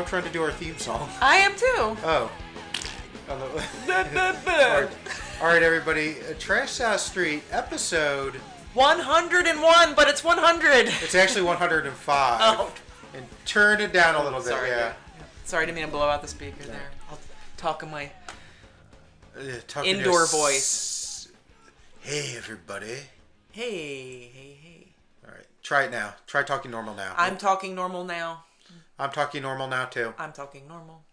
I'm trying to do our theme song. I am too. Oh. Alright. All right, everybody. Uh, Trash South Street episode. 101, but it's 100. It's actually 105. Oh. And turn it down a little bit. Sorry. yeah. Sorry, I didn't mean to blow out the speaker there. I'll talk in my. Uh, Indoor voice. Hey, everybody. Hey, hey, hey. All right. Try it now. Try talking normal now. I'm talking normal now. I'm talking normal now, too. I'm talking normal.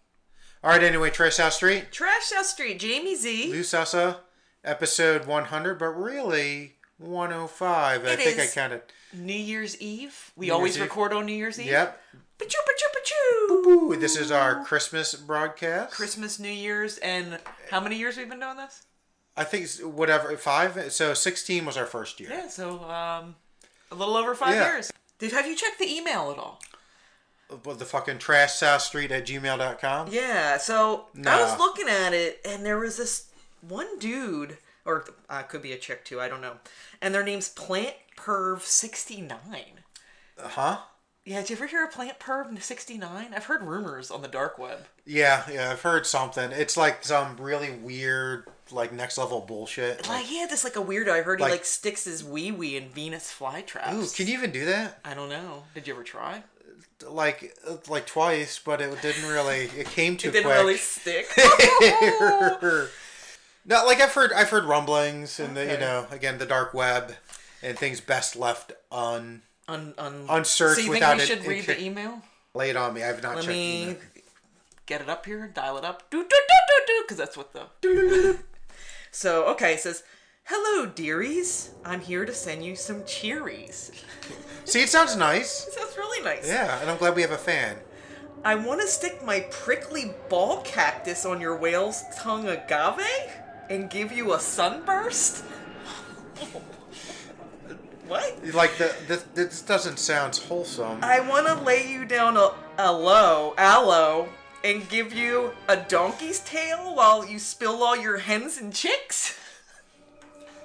All right, anyway, Trash South Street. Trash South Street, Jamie Z. Lou Sessa, episode 100, but really 105. I It think I counted. New Year's Eve. We New always Year's Eve. record on New Year's Eve. Yep. Pachoo, pachoo. Ooh, this is our Christmas broadcast. Christmas, New Year's, and how many years we've been doing this? I think it's whatever five. So sixteen was our first year. Yeah, so um, a little over five Yeah. years. Did have you checked the email at all? With the fucking trash south street at gmail.com. Yeah, so I was looking at it, and there was this one dude, or uh, could be a chick too, I don't know. And their name's Plant Perv sixty nine. Huh? Yeah, did you ever hear of Plant Perv sixty nine? I've heard rumors on the dark web. Yeah, yeah. I've heard something. It's like some really weird, like next level bullshit. Like he had this like a weirdo. I heard Like- he like sticks his wee wee in Venus flytraps. Ooh, can you even do that? I don't know. Did you ever try? Like, like twice, but it didn't really. It came too It didn't quick. really stick. no, like I've heard, I've heard rumblings, and the, you know, again, the dark web, and things best left un. Un, un, Unsearched so you without think we it- should read it- the email? Lay it on me. I've not Let checked. me email. get it up here, dial it up, do do do do do, because that's what the. so okay, it says, "Hello, dearies. I'm here to send you some cheeries." See, it sounds nice. It sounds really nice. Yeah, and I'm glad we have a fan. I want to stick my prickly ball cactus on your whale's tongue agave and give you a sunburst. what? Like the this, this doesn't sound wholesome. I want to lay you down a, a low aloe and give you a donkey's tail while you spill all your hens and chicks.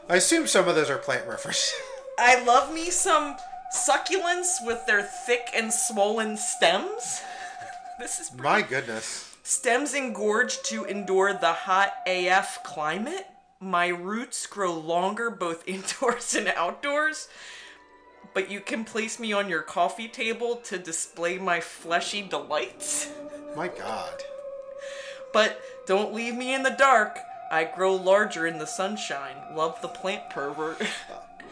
I assume some of those are plant references. I love me some succulents with their thick and swollen stems. This is My goodness. stems engorged to endure the hot AF climate. My roots grow longer both indoors and outdoors. But you can place me on your coffee table to display my fleshy delights. My God. But don't leave me in the dark. I grow larger in the sunshine. Love the plant pervert.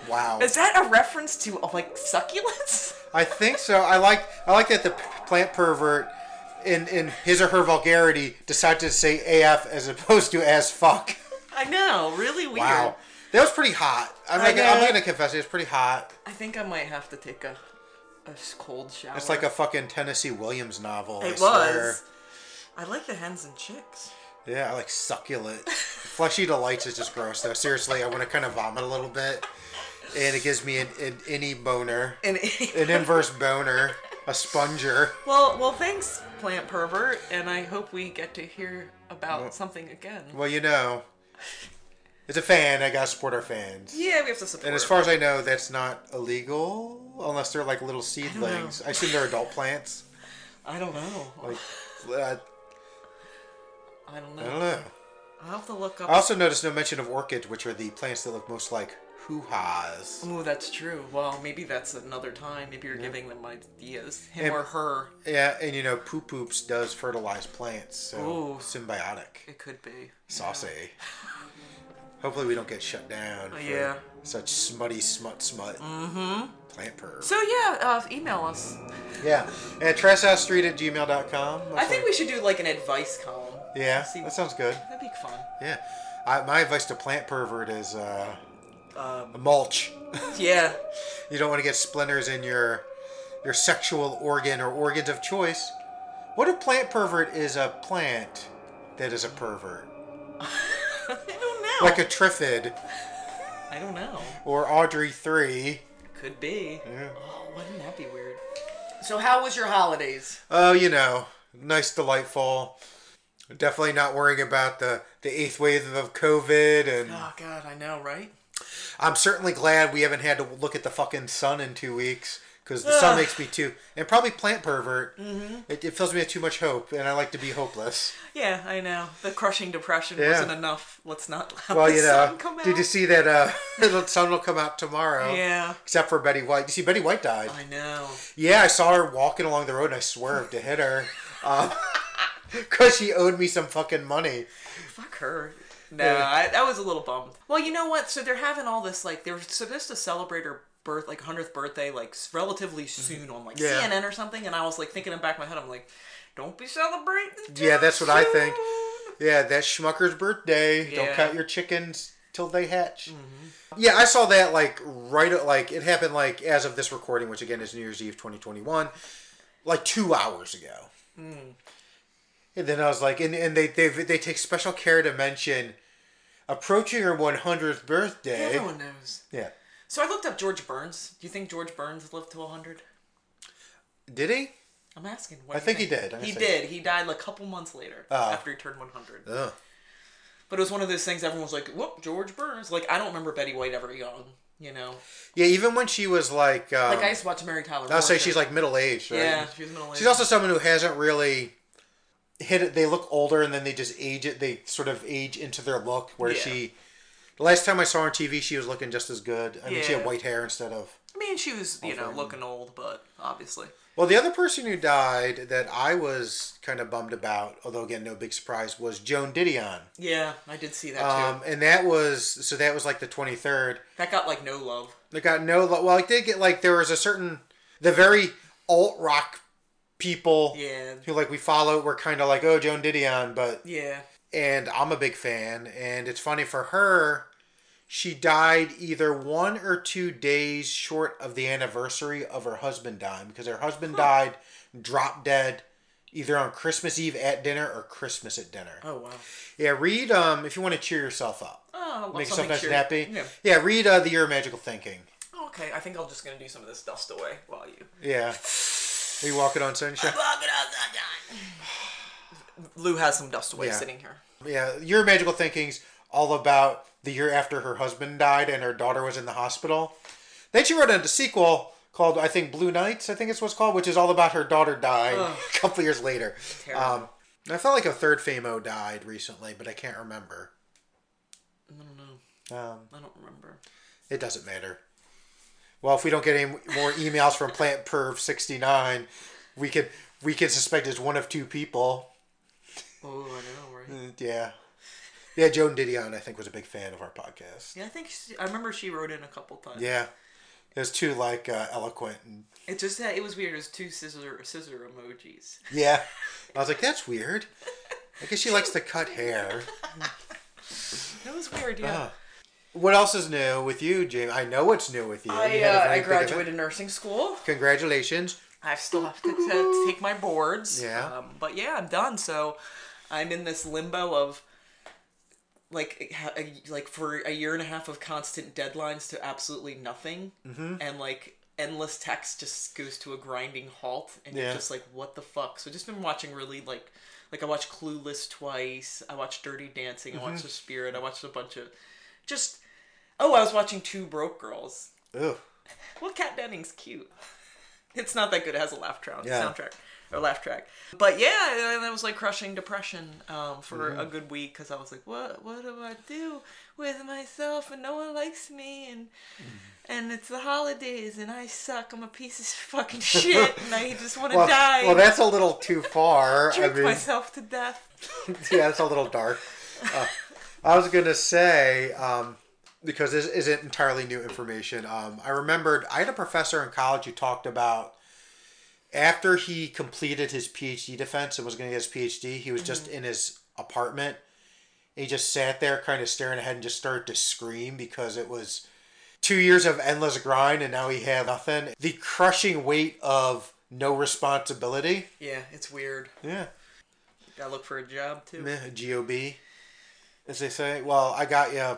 Wow. Is that a reference to uh, like succulents? I think so. I like I like that the plant pervert in in his or her vulgarity decided to say AF as opposed to as fuck. I know, really weird. Wow. That was pretty hot. I'm, I like, I'm gonna confess it was pretty hot. I think I might have to take a a cold shower. It's like a fucking Tennessee Williams novel. I It swear. was. I like the hens and chicks. Yeah, I like succulent. Fleshy delights is just gross though. Seriously, I want to kind of vomit a little bit, and it gives me an, an any boner, And an inverse boner, a sponger. well, well, thanks, plant pervert, and I hope we get to hear about something again. Well, you know, as a fan, I gotta support our fans. Yeah, we have to support. And as far as I know, that's not illegal unless they're like little seedlings. I, assume they're adult plants. I don't know. Like, uh, I don't know. I don't know. I'll have to look up. I also noticed no mention of orchid, which are the plants that look most like hoo-has. Ooh, that's true. Well, maybe that's another time. Maybe you're giving them ideas, him And- or her. Yeah, and you know, poo poops does fertilize plants, so Ooh. symbiotic. It could be. Saucy. Hopefully, we don't get shut down. for Yeah. Such smutty smut smut. Mm-hmm. Plant perv. So yeah, uh, email us. Yeah. And trashhousestreet at gmail.com. I think we should do like an advice column. Yeah, See- that sounds good. That'd be fun. Yeah. I, my advice to plant pervert is uh, Um, mulch. yeah. you don't want to get splinters in your your sexual organ or organs of choice. What if plant pervert is a plant that is a pervert? I don't know. Like a triffid I don't know. or Audrey 3. Could be. Yeah. Oh, wouldn't that be weird? So how was your holidays? Oh, you know, nice, delightful. Definitely not worrying about the, the eighth wave of COVID. And Oh God, I know, right? I'm certainly glad we haven't had to look at the fucking sun in two weeks. Because the sun makes me too, and probably plant pervert. Mm-hmm. It, it fills me with too much hope, and I like to be hopeless. Yeah, I know. The crushing depression Yeah. wasn't enough. Let's not have Well, the you know, sun come out. did you see that? Uh, the sun will come out tomorrow. Yeah. Except for Betty White. You see, Betty White died. I know. Yeah, I saw her walking along the road, and I swerved to hit her, because she owed me some fucking money. Fuck her. No, Yeah. I, I was a little bummed. Well, you know what? So they're having all this like they were supposed to celebrate her birth, like hundredth birthday, like relatively soon on like Yeah. CNN or something. And I was like thinking in the back of my head, I'm like, don't be celebrating. Yeah, that's what I think. Yeah, that's Schmucker's birthday. Don't Yeah. Mm-hmm. count your chickens till they hatch. Yeah, I saw that like right like it happened like as of this recording, which again is New Year's Eve 2021, like two hours ago. Hmm. And then I was like, and, and they they they take special care to mention approaching her 100th birthday. Everyone knows. Yeah, So I looked up George Burns. Do you think George Burns lived to 100? did he? I'm asking. What I you think he did. I He think- did. He died like a couple months later Oh. after he turned 100. Ugh. But it was one of those things everyone was like, whoop, George Burns. Like, I don't remember Betty White ever young, you know? Yeah, even when she was like, um, Like, I used to watch Mary Tyler I'll say she's like middle aged, right? Yeah, she was middle aged. She's also someone who hasn't really hit it. They look older and then they just age it. They sort of age into their look. Where Yeah. she, the last time I saw her on TV, she was looking just as good. I mean, she had white hair instead of. I mean, she was, you know, looking old, but obviously. Well, the other person who died that I was kind of bummed about, although again, no big surprise, was Joan Didion. Yeah, I did see that too. Um, and that was so that was like the twenty third. that got like no love. That got no. love. Well, I did get like there was a certain the very alt rock people Yeah. who like we follow. We're kind of like oh Joan Didion, but Yeah. and I'm a big fan. And it's funny for her, she died either one or two days short of the anniversary of her husband dying because her husband died, dropped dead, either on Christmas Eve at dinner or Christmas at dinner. Oh, wow. Yeah, read um if you want to cheer yourself up, Oh, make yourself nice and happy. Yeah. Yeah, read uh, the Year of Magical Thinking. Oh, okay, I think I'm just gonna do some of this dust away while you. Yeah. Are you walking on sunshine? Walking on sunshine. Lou has some dust away Yeah. sitting here. Yeah, Your Magical Thinking's all about the year after her husband died and her daughter was in the hospital. Then she wrote a sequel called, I think, Blue Nights, I think it's what's called, which is all about her daughter dying Ugh. a couple years later. Terrible. Um, I felt like a third Famo died recently, but I can't remember. I don't know. Um, I don't remember. it doesn't matter. Well, if we don't get any more emails from Plant Perv sixty nine, we could we could suspect it's one of two people. Oh, I know, right? Uh, Yeah, yeah. Joan Didion, I think, was a big fan of our podcast. Yeah, I think she, I remember she wrote in a couple times. Yeah, it was too like uh, eloquent and It just yeah, it was weird. It was two scissor scissor emojis. yeah. I was like, that's weird. I guess she likes to cut hair. that was weird. Yeah. Ah. What else is new with you, Jamie? I know what's new with you. I You uh, I graduated nursing school. Congratulations. I still have to, to take my boards. Yeah. Um, but yeah, I'm done. So I'm in this limbo of like a- like for a year and a half of constant deadlines to absolutely nothing, mm-hmm. and like endless text just goes to a grinding halt, and Yeah. you're just like, what the fuck? So just been watching really like. Like I watched Clueless twice. I watched Dirty Dancing. I Mm-hmm. watched The Spirit. I watched a bunch of, just. Oh, I was watching Two Broke Girls. Ugh. Well, Kat Dennings cute. It's not that good. It has a laugh track Yeah. soundtrack or laugh track. But yeah, that was like crushing depression um, for Mm-hmm. a good week because I was like, what What do I do with myself and no one likes me and Mm-hmm. and it's the holidays and I suck. I'm a piece of fucking shit and I just want to Well, die. well, that's a little too far. I drink mean, myself to death. yeah, it's a little dark. Uh, I was gonna say um, because this isn't entirely new information. Um, I remembered I had a professor in college who talked about after he completed his PhD defense and was going to get his PhD. He was just in his apartment. He just sat there, kind of staring ahead, and just started to scream because it was two years of endless grind, and now he had nothing. The crushing weight of no responsibility. Yeah, it's weird. Yeah. Gotta look for a job too. Meh, GOB, as they say. Well, I got you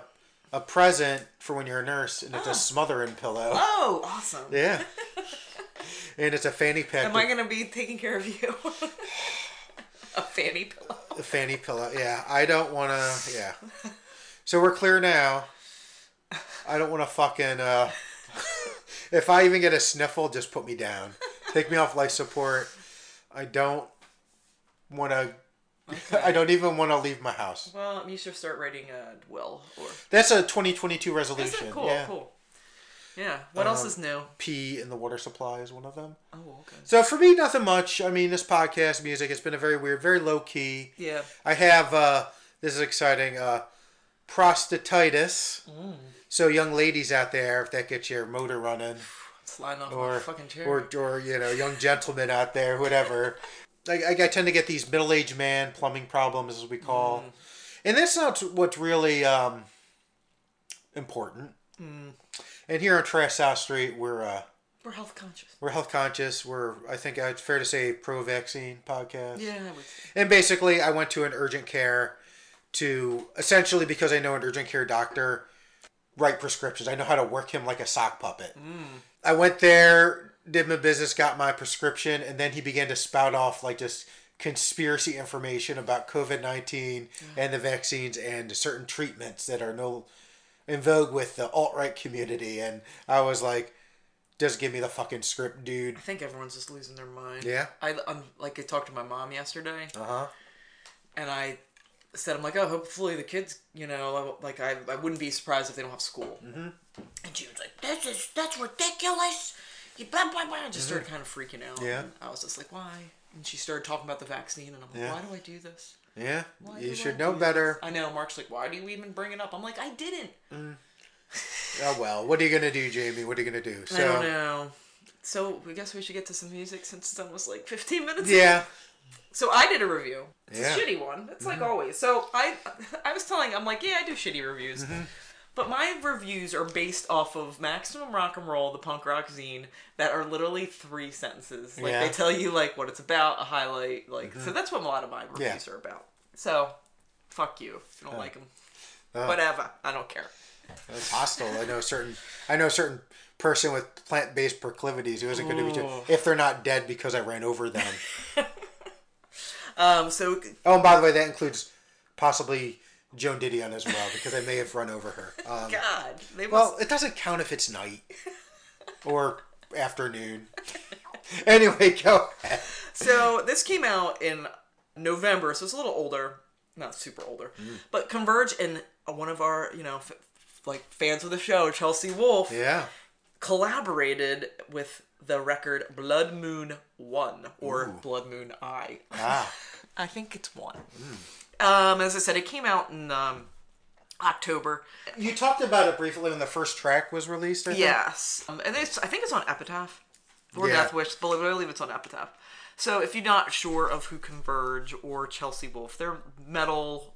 a, present for when you're a nurse, and it's a smothering pillow. Oh, awesome. Yeah. and it's a fanny pack. Am I gonna be taking care of you? a fanny pillow. A fanny pillow. Yeah, I don't want to. Yeah. So we're clear now. I don't want to fucking. Uh, if I even get a sniffle, just put me down. Take me off life support. I don't want to. I don't even want to leave my house. Well, you should start writing a will or. That's a 2022 Is resolution. cool? yeah. Cool. Yeah. What else Um, is new? Pee in the water supply is one of them. Oh, okay. So for me, nothing much. I mean, this podcast music, it's been a very weird, very low key. Yeah. I have uh this is exciting uh prostatitis. So young ladies out there, if that gets your motor running, Sliding off my fucking chair. or or you know young gentlemen out there, whatever. I, I, I tend to get these middle aged man plumbing problems, as we call, Mm. and that's not what's really um important. Mm. And here on Trash South Street, we're uh We're health conscious. we're health conscious. We're I think it's fair to say pro vaccine podcast. Yeah, I would say. And basically, I went to an urgent care to essentially because I know an urgent care doctor write prescriptions. I know how to work him like a sock puppet. I went there, did my business, got my prescription, and then he began to spout off like just conspiracy information about COVID nineteen and the vaccines and certain treatments that are no in vogue with the alt right community. And I was like, just give me the fucking script, dude. I think everyone's just losing their mind. Yeah. I I'm, like I talked to my mom yesterday, Uh huh. and I said I'm like, oh, hopefully the kids, you know, like I I wouldn't be surprised if they don't have school. Mm-hmm. And she was like, this is that's ridiculous. You blah blah blah. Just started mm-hmm. kind of freaking out. Mm-hmm. Yeah. And I was just like, why? And she started talking about the vaccine, and I'm like, Yeah. why do I do this? Yeah. Why you should I know better. this? I know. Mark's like, why do you even bring it up? I'm like, I didn't. Mm. Oh well, what are you gonna do, Jamie? What are you gonna do? So I don't know. So I guess we should get to some music since it's almost like 15 minutes. yeah, So I did a review. It's Yeah. a shitty one. It's like mm-hmm. always. So I I was telling I'm like, yeah, I do shitty reviews. Mm-hmm. But my reviews are based off of Maximum Rock and Roll, the punk rock zine, that are literally three sentences. Like Yeah. they tell you like what it's about, a highlight, like so mm-hmm. that's what a lot of my reviews are about. So fuck you if you don't uh, like 'em. like them. Whatever. I don't care. it's hostile. I know a certain. I know a certain person with plant-based proclivities who isn't going to be Ooh. if they're not dead because I ran over them. Um. So oh, and by the way, that includes possibly Joan Didion as well because I may have run over her. Um, God, they must. well, it doesn't count if it's night or afternoon. Anyway, go ahead. So this came out in November, so it's a little older, not super older, but Converge and one of our, you know, f- like fans of the show, Chelsea Wolfe, Yeah. collaborated with the record Blood Moon One or Ooh. Blood Moon I. Ah. I think it's one. Um, as I said, it came out in um, October. You talked about it briefly when the first track was released. I think? Yes, um, and it's, I think it's on Epitaph or Yeah. Death Wish, but I believe it's on Epitaph. So if you're not sure of who Converge or Chelsea Wolfe, they're metal,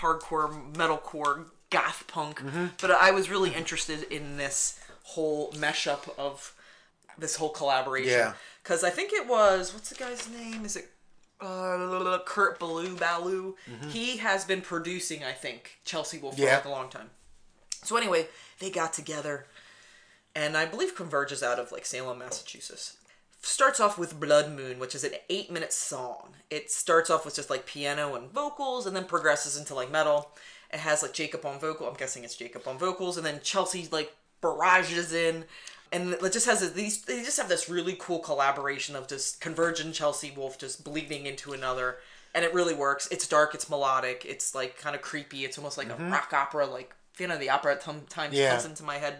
hardcore, metalcore, goth punk. Mm-hmm. But I was really interested in this whole mesh up of this whole collaboration Yeah. because I think it was what's the guy's name? Is it? Uh, Kurt Ballou Ballou. He has been producing, I think, Chelsea Wolfe for Mm-hmm. Yeah. like a long time. So anyway, they got together, and I believe converges out of like Salem, Massachusetts. Starts off with Blood Moon, which is an eight minute song. It starts off with just like piano and vocals, and then progresses into like metal. It has like Jacob on vocal. I'm guessing it's Jacob on vocals, and then Chelsea like barrages in, and it just has these. They just have this really cool collaboration of just Converge and Chelsea Wolfe just bleeding into another, and it really works. It's dark, it's melodic, it's like kind of creepy. It's almost like a rock opera, like you know the opera at some times Yeah. comes into my head.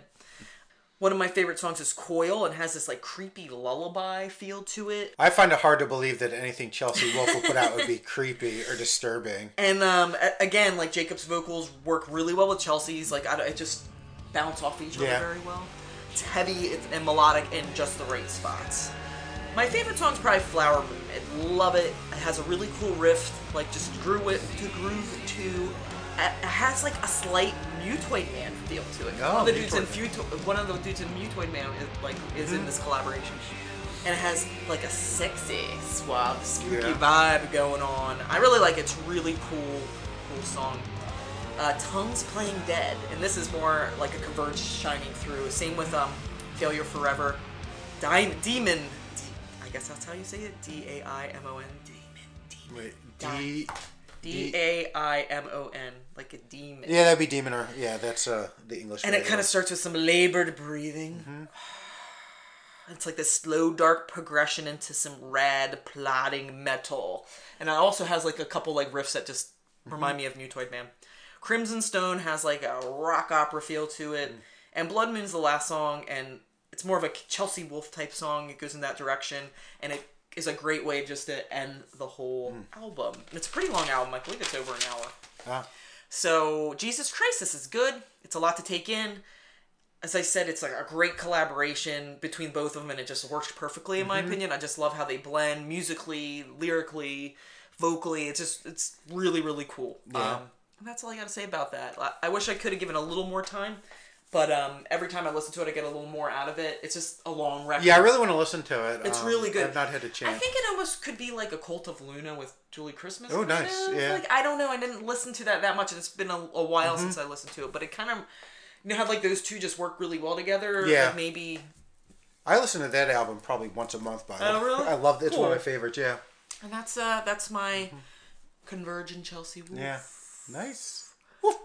One of my favorite songs is Coil and has this like creepy lullaby feel to it. I find it hard to believe that anything Chelsea Wolfe will put out would be creepy or disturbing. And um, again, like Jacob's vocals work really well with Chelsea's. Like I, it just bounce off each other Yeah. very well. It's heavy it's, and melodic in just the right spots. My favorite song is probably Flower Moon. I love it. It has a really cool riff, like just grew it to groove to. It has like a slight Mutoid Man feel to it. Oh, one of the dudes in Futo- one of the dudes in Mutoid Man is like is in mm-hmm. this collaboration. and it has like a sexy, suave, spooky Yeah. vibe going on. I really like it. It's really cool, cool song. Uh, Tongues Playing Dead, and this is more like a Converge shining through. Same with um, Failure Forever. Di- Demon, D- I guess that's how you say it. D A I M O N. Demon. Wait, D. D A I M O N, like a demon. Yeah, that'd be demon or yeah, that's uh the English. And it kind of starts with some labored breathing. Mm-hmm. It's like this slow, dark progression into some rad, plodding metal. And it also has like a couple like riffs that just Mm-hmm. remind me of Mutoid Man. Crimson Stone has like a rock opera feel to it. Mm. And Blood Moon's the last song, and it's more of a Chelsea Wolfe type song. It goes in that direction, and it is a great way just to end the whole Mm. album. And it's a pretty long album. I believe it's over an hour. Ah, So Jesus Christ, this is good. It's a lot to take in. As I said, it's like a great collaboration between both of them, and it just works perfectly in my Mm-hmm. opinion. I just love how they blend musically, lyrically, vocally. It's just it's really really cool. Yeah. Um, that's all I got to say about that. I, I wish I could have given a little more time, but um, every time I listen to it, I get a little more out of it. It's just a long record. yeah, I really want to listen to it. It's Um, really good. I've not had a chance. I think it almost could be like a Cult of Luna with Julie Christmas. Oh, nice, of. yeah. Like I don't know. I didn't listen to that that much. and It's been a, a while Mm-hmm. since I listened to it, but it kind of you know how like those two just work really well together. Yeah. Like maybe. I listen to that album probably once a month. By the Oh, way. really? I love it. It's one of my favorites. Yeah. And that's uh that's my Convergent Chelsea Wolfe. Mm-hmm. Yeah. Nice. Woof.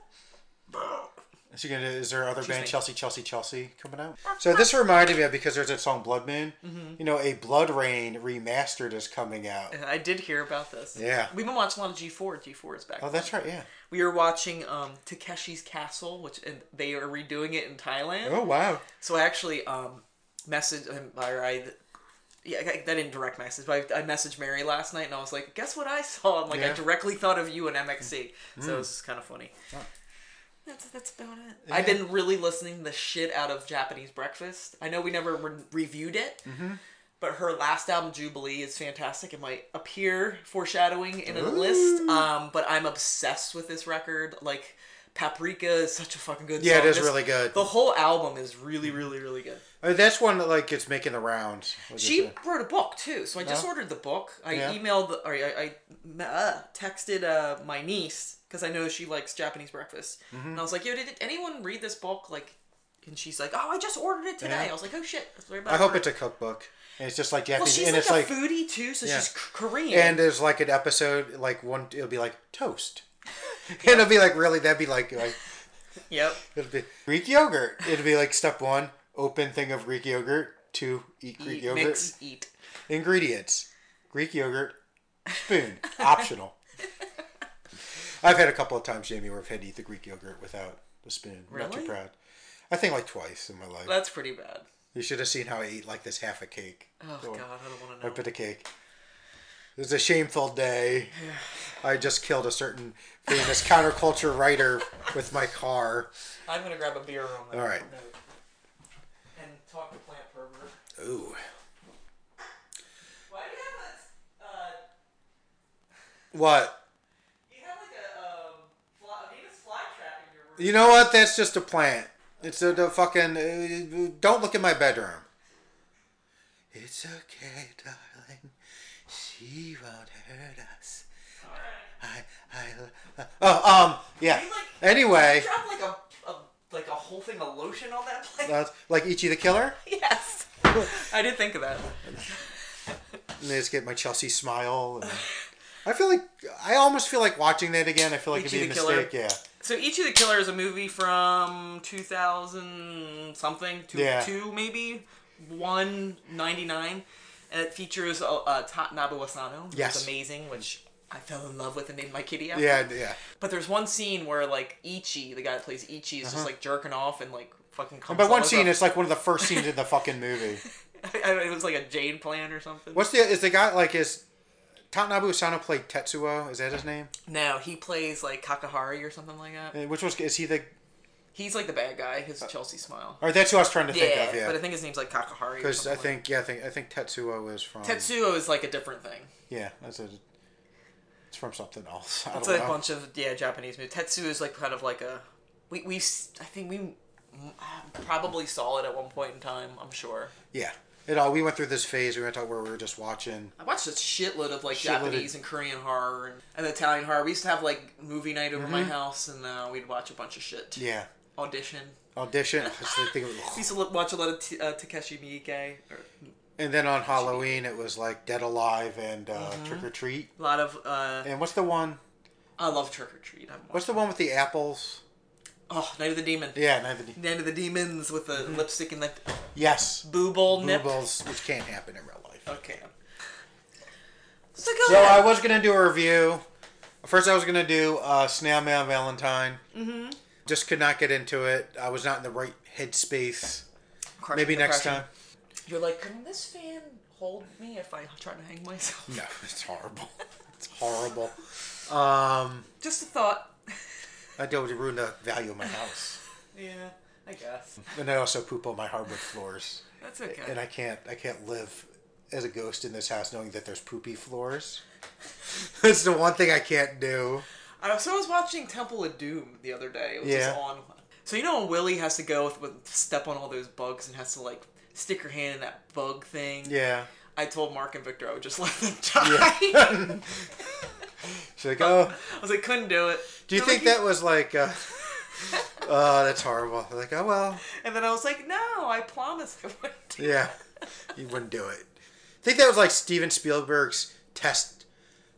Is, she gonna, is there other band me. Chelsea Chelsea Chelsea coming out? So this reminded me of because there's that song Blood Moon. Mm-hmm. You know, a BloodRayne remastered is coming out. I did hear about this. Yeah. We've been watching a lot of G4. G4 is back. Oh, that's right. Yeah. We were watching um Takeshi's Castle, which and they are redoing it in Thailand. Oh wow. So I actually um messaged him or I yeah, I, I didn't direct message, but I, I messaged Mary last night and I was like, guess what I saw? I'm like, I directly thought of you and MXC. So it's kind of funny. Oh. That's, that's about it. I've been really listening the shit out of Japanese Breakfast. I know we never re- reviewed it, Mm-hmm. but her last album, Jubilee, is fantastic. It might appear foreshadowing in a list, um, but I'm obsessed with this record. Like, Paprika is such a fucking good song. Yeah, song. it is This- really good. The whole album is really, really, really good. I mean, that's one that like it's making the rounds. She wrote a book too, so I just No? ordered the book. I Yeah. emailed or I, I uh, texted uh, my niece because I know she likes Japanese breakfast, Mm-hmm. and I was like, "Yo, did anyone read this book?" Like, and she's like, "Oh, I just ordered it today." Yeah. I was like, "Oh shit. I hope it's a cookbook. And it's just like well, Japanese, she's and like it's a like, foodie too, so Yeah. she's Korean. and there's like an episode like one. It'll be like toast, and it'll be like really. That'd be like like yep, it'll be Greek yogurt. It'll be like step one: open thing of Greek yogurt. Two: eat Greek eat, yogurt. mix, eat. Ingredients: Greek yogurt, spoon, optional. I've had a couple of times, Jamie, where I've had to eat the Greek yogurt without the spoon. Really? Not too proud. I think like twice in my life. That's pretty bad. You should have seen how I ate like this half a cake. Oh So, god, I don't want to know. A bit of cake. It was a shameful day. I just killed a certain famous counterculture writer with my car. I'm gonna grab a beer on that. All right. note. And talk to plant pervert. Ooh. Why do you have that? Uh, What? You have like a um, fly, a Venus flytrap in your room. You know what? That's just a plant. It's a, the fucking. Uh, don't look at my bedroom. It's okay, darling. She won't hurt us. Alright. I, I, oh, um, yeah. You like Anyway, drop like a, a like a whole thing of lotion on that place. uh, like Ichi the Killer. yes. I did think of that. And I just get my Chelsea smile. And I feel like I almost feel like watching that again. I feel like Ichi it'd be a the Killer? mistake. Yeah. So Ichi the Killer is a movie from 2000 something, two, Yeah. two maybe, 199. And it features uh, uh, Tadanobu Asano, who's Yes. amazing, which I fell in love with and named my kitty after. Yeah, yeah. But there's one scene where like Ichi, the guy that plays Ichi, is just like jerking off and like fucking comes But all one scene, it's like one of the first scenes in the fucking movie. It was like a Jade plan or something. What's the is the guy like is Tadanobu Asano played Tetsuo? Is that his name? No, he plays like Kakihara or something like that. Which was is he the? He's like the bad guy. His Chelsea smile. Or that's who I was trying to think Yeah, of. Yeah. but I think his name's like Kakihara. Because I something like think yeah, I think I think Tetsuo is from. Tetsuo is like a different thing. Yeah, that's a. It's from something else. I It's a know. bunch of yeah Japanese movies. Tetsuo is like kind of like a we we I think we mm, probably saw it at one point in time. I'm sure. Yeah, it all. We went through this phase. We went to where we were just watching. I watched a shitload of like Shitload of- Japanese and Korean horror and, and Italian horror. We used to have like movie night over Mm-hmm. my house, and uh, we'd watch a bunch of shit. Yeah, Audition. audition. I just think it We was- used to look, watch a lot of t- uh, Takashi Miike. Or and then on Halloween, it was like Dead Alive and uh, Mm-hmm. Trick or Treat. a lot of. Uh, And what's the one? I love Trick or Treat. What's the one with the apples? Oh, Night of the Demon. Yeah, neither. the- Night of the Demons with the Mm-hmm. lipstick and the Yes, booble nip. boobles, which can't happen in real life. Okay. So go So I was gonna do a review. First, I was gonna do uh, Snail Mail Valentine. Mm-hmm. Just could not get into it. I was not in the right headspace. Maybe next time. You're like, can this fan hold me if I try to hang myself? No, it's horrible. It's horrible. Um, Just a thought. I don't ruin the value of my house, Yeah, I guess. and I also poop on my hardwood floors. That's okay. And I can't, I can't live as a ghost in this house knowing that there's poopy floors. That's the one thing I can't do. I also was watching Temple of Doom the other day. It was Yeah. just on. So you know when Willie has to go with, with step on all those bugs and has to like stick her hand in that bug thing. Yeah. I told Mark and Victor I would just let them die. Yeah. She's like, oh, I was like, couldn't do it. do you They're think like, that was like, uh, oh, that's horrible. They're like, oh well, And then I was like, no, I promise I wouldn't. do yeah, you wouldn't do it. I think that was like Steven Spielberg's test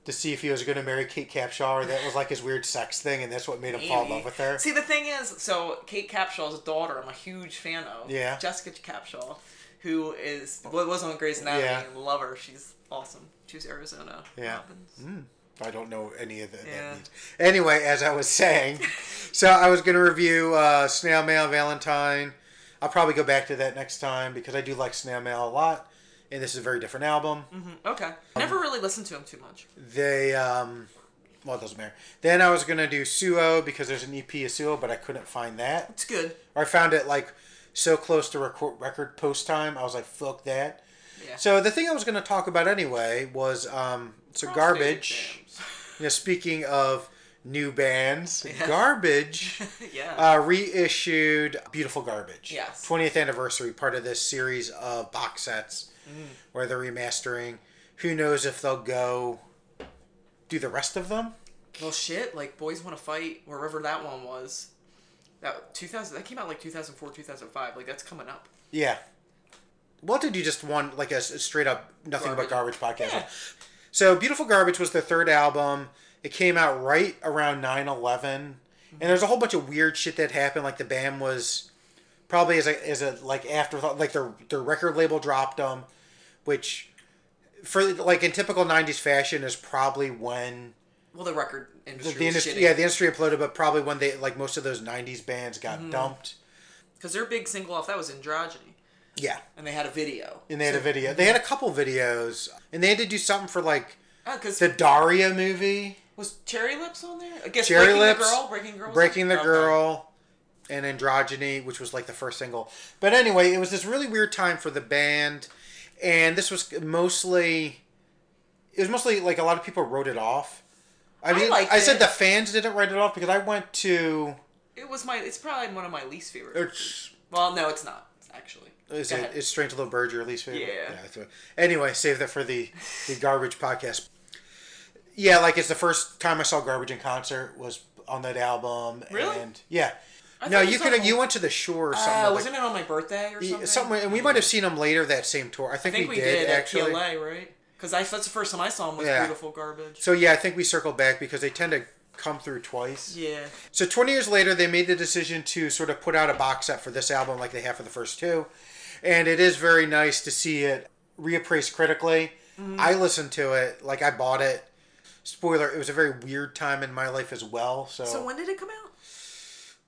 to see if he was going to marry Kate Capshaw, or that was like his weird sex thing, and that's what made him fall in love with her. See, the thing is, so Kate Capshaw's daughter, I'm a huge fan of. Yeah. Jessica Capshaw, who is what was on Grey's Anatomy. Yeah. and Love her. She's awesome. She's Arizona. Yeah. Robbins. I don't know any of the, Yeah. that means. Anyway, as I was saying, so I was going to review uh, Snail Mail Valentine. I'll probably go back to that next time because I do like Snail Mail a lot, and this is a very different album. Mhm. Okay. Never really listened to him too much. They, um, well, it doesn't matter. Then I was going to do Suo because there's an EP of Suo, but I couldn't find that. It's good. Or I found it like so close to record, record post time. I was like, fuck that. Yeah. So the thing I was going to talk about anyway was um, so Prostate garbage. You know, speaking of new bands, Yeah. Garbage yeah. uh, reissued Beautiful Garbage. Yes. 20th anniversary, part of this series of box sets Mm. where they're remastering. Who knows if they'll go do the rest of them? well, shit. Like Boys Want to Fight, wherever that one was. That 2000. That came out like 2004, 2005. Like that's coming up. Yeah. What did you just want like a straight up nothing but garbage podcast? Yeah. So Beautiful Garbage was their third album. It came out right around 9-11. And there's a whole bunch of weird shit that happened. Like the band was probably as a, as a like afterthought, like their their record label dropped them, which for like in typical '90s fashion is probably when Well, the record industry. the was industry yeah the industry imploded, but probably when they like most of those '90s bands got Mm-hmm. dumped. Because their big single off that was Androgyny, Yeah, and they had a video. and they had a video. They had a couple videos, and they had to do something for like Oh, the Daria movie. was Cherry Lips on there? I guess Cherry Breaking Lips, the Girl, Breaking Girl, Breaking the Girl, and Androgyny, which was like the first single. But anyway, it was this really weird time for the band, and this was mostly, it was mostly like a lot of people wrote it off. I I mean, I, liked said the fans didn't write it off because I went to. It was my. It's probably one of my least favorite. It's, Well, no, it's not actually. is Go it? ahead. Is Strange Little Bird your least favorite? Yeah. I thought- anyway, save that for the the garbage podcast. Yeah, like it's the first time I saw Garbage in concert was on that album. Really? And yeah. I No, you could them- you went to the shore or something. Uh, like- wasn't it on my birthday or Yeah, something? and we might have seen them later that same tour. I I think, think we, we did, did, actually. at PLA, right? Because that's the first time I saw him was Yeah. beautiful garbage. So yeah, I think we circled back because they tend to come through twice. Yeah. So 20 years later, they made the decision to sort of put out a box set for this album, like they have for the first two, and it is very nice to see it reappraised critically. Mm-hmm. I listened to it, like I bought it. Spoiler: It was a very weird time in my life as well. So, So when did it come out?